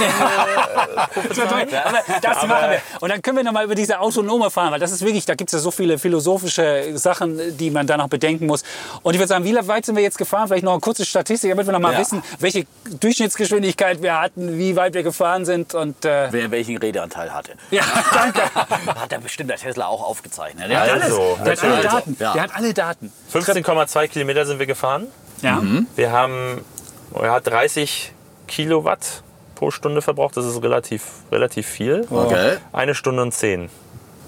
aber das machen wir. Und dann können wir noch mal über diese autonome fahren, weil das ist wirklich, da gibt es ja so viele philosophische Sachen, die man da noch bedenken muss. Und ich würde sagen, wie weit sind wir jetzt gefahren? Vielleicht noch eine kurze Statistik, damit wir noch mal Ja. wissen, welche Durchschnittsgeschwindigkeit wir hatten, wie weit wir gefahren sind. Und äh, wer welchen Redeanteil hatte. ja, danke. Hat der bestimmt der Tesla auch aufgezeichnet. Ja, Also, Der hat alle natürlich. Daten. Ja. Der hat alle Daten. 15,2 Kilometer sind wir gefahren. Ja. Wir haben er hat 30 Kilowatt pro Stunde verbraucht. Das ist relativ, relativ viel. Okay. Eine Stunde und zehn.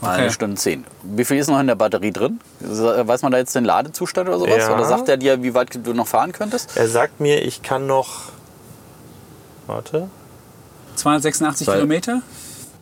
Eine Okay. Stunde zehn. Wie viel ist noch in der Batterie drin? Weiß man da jetzt den Ladezustand oder sowas? Ja. Oder sagt er dir, wie weit du noch fahren könntest? Er sagt mir, ich kann noch. Warte. 286 Weil- Kilometer.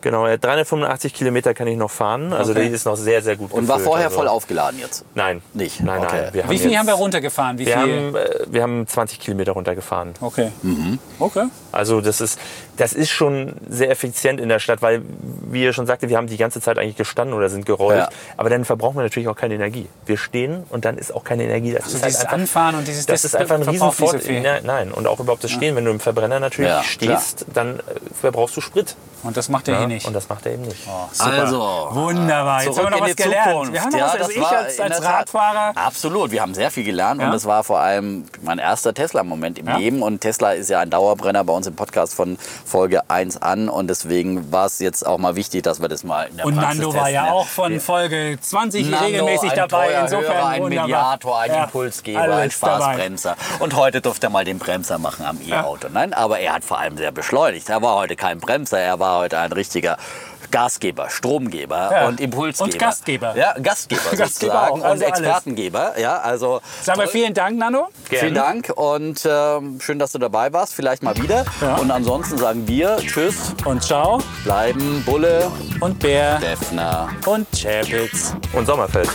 Genau, er hat 385 Kilometer kann ich noch fahren. Also Okay. die ist noch sehr, sehr gut Und war gefüllt, vorher also. voll aufgeladen jetzt? Nein. Nicht? Nein, Okay. nein. Wir Wie viel jetzt- haben wir runtergefahren? Wie Wir viel? haben, äh, wir haben 20 Kilometer runtergefahren. Okay. Mhm. Okay. Also das ist, das ist schon sehr effizient in der Stadt, weil, wie ihr schon sagte, wir haben die ganze Zeit eigentlich gestanden oder sind gerollt. Ja. Aber dann verbrauchen wir natürlich auch keine Energie. Wir stehen und dann ist auch keine Energie. Das ist Also dieses Anfahren und dieses- Das, das ist einfach ein so Riesenvorteil. viel. nein, nein, und auch überhaupt das Stehen. Wenn du im Verbrenner natürlich Ja, stehst, dann äh, verbrauchst du Sprit. Und das macht er Ja? hier nicht. Und das macht er eben nicht. Super. Also, Wunderbar. Jetzt haben wir noch was gelernt. Zukunft. Wir haben noch Ja, was, das also ich als, als Radfahrer. Absolut, wir haben sehr viel gelernt Ja. und es war vor allem mein erster Tesla-Moment im Ja. Leben und Tesla ist ja ein Dauerbrenner bei uns im Podcast von Folge 1 an und deswegen war es jetzt auch mal wichtig, dass wir das mal in der Und Praxis Nando war testen. ja auch von Folge 20 Nando, regelmäßig dabei. treuer Insofern Hörer, ein wunderbar. Mediator, ein Ja, Impulsgeber, ein dabei. Spaßbremser. Und heute durfte er mal den Bremser machen am E-Auto. Nein, aber er hat vor allem sehr beschleunigt. Er war heute kein Bremser, er war heute ein richtiger Gasgeber, Stromgeber Ja. und Impulsgeber. Und Gastgeber. Ja, Gastgeber Gastgeber sozusagen. auch, also und alles. Expertengeber. Ja, also Sagen wir vielen Dank, Nando. Vielen Dank und ähm, schön, dass du dabei warst. Vielleicht mal wieder. Ja. Und ansonsten sagen wir Tschüss, Und ciao. bleiben Bulle, Und Bär. Defner. Und Chapitz. Und Sommerfeld.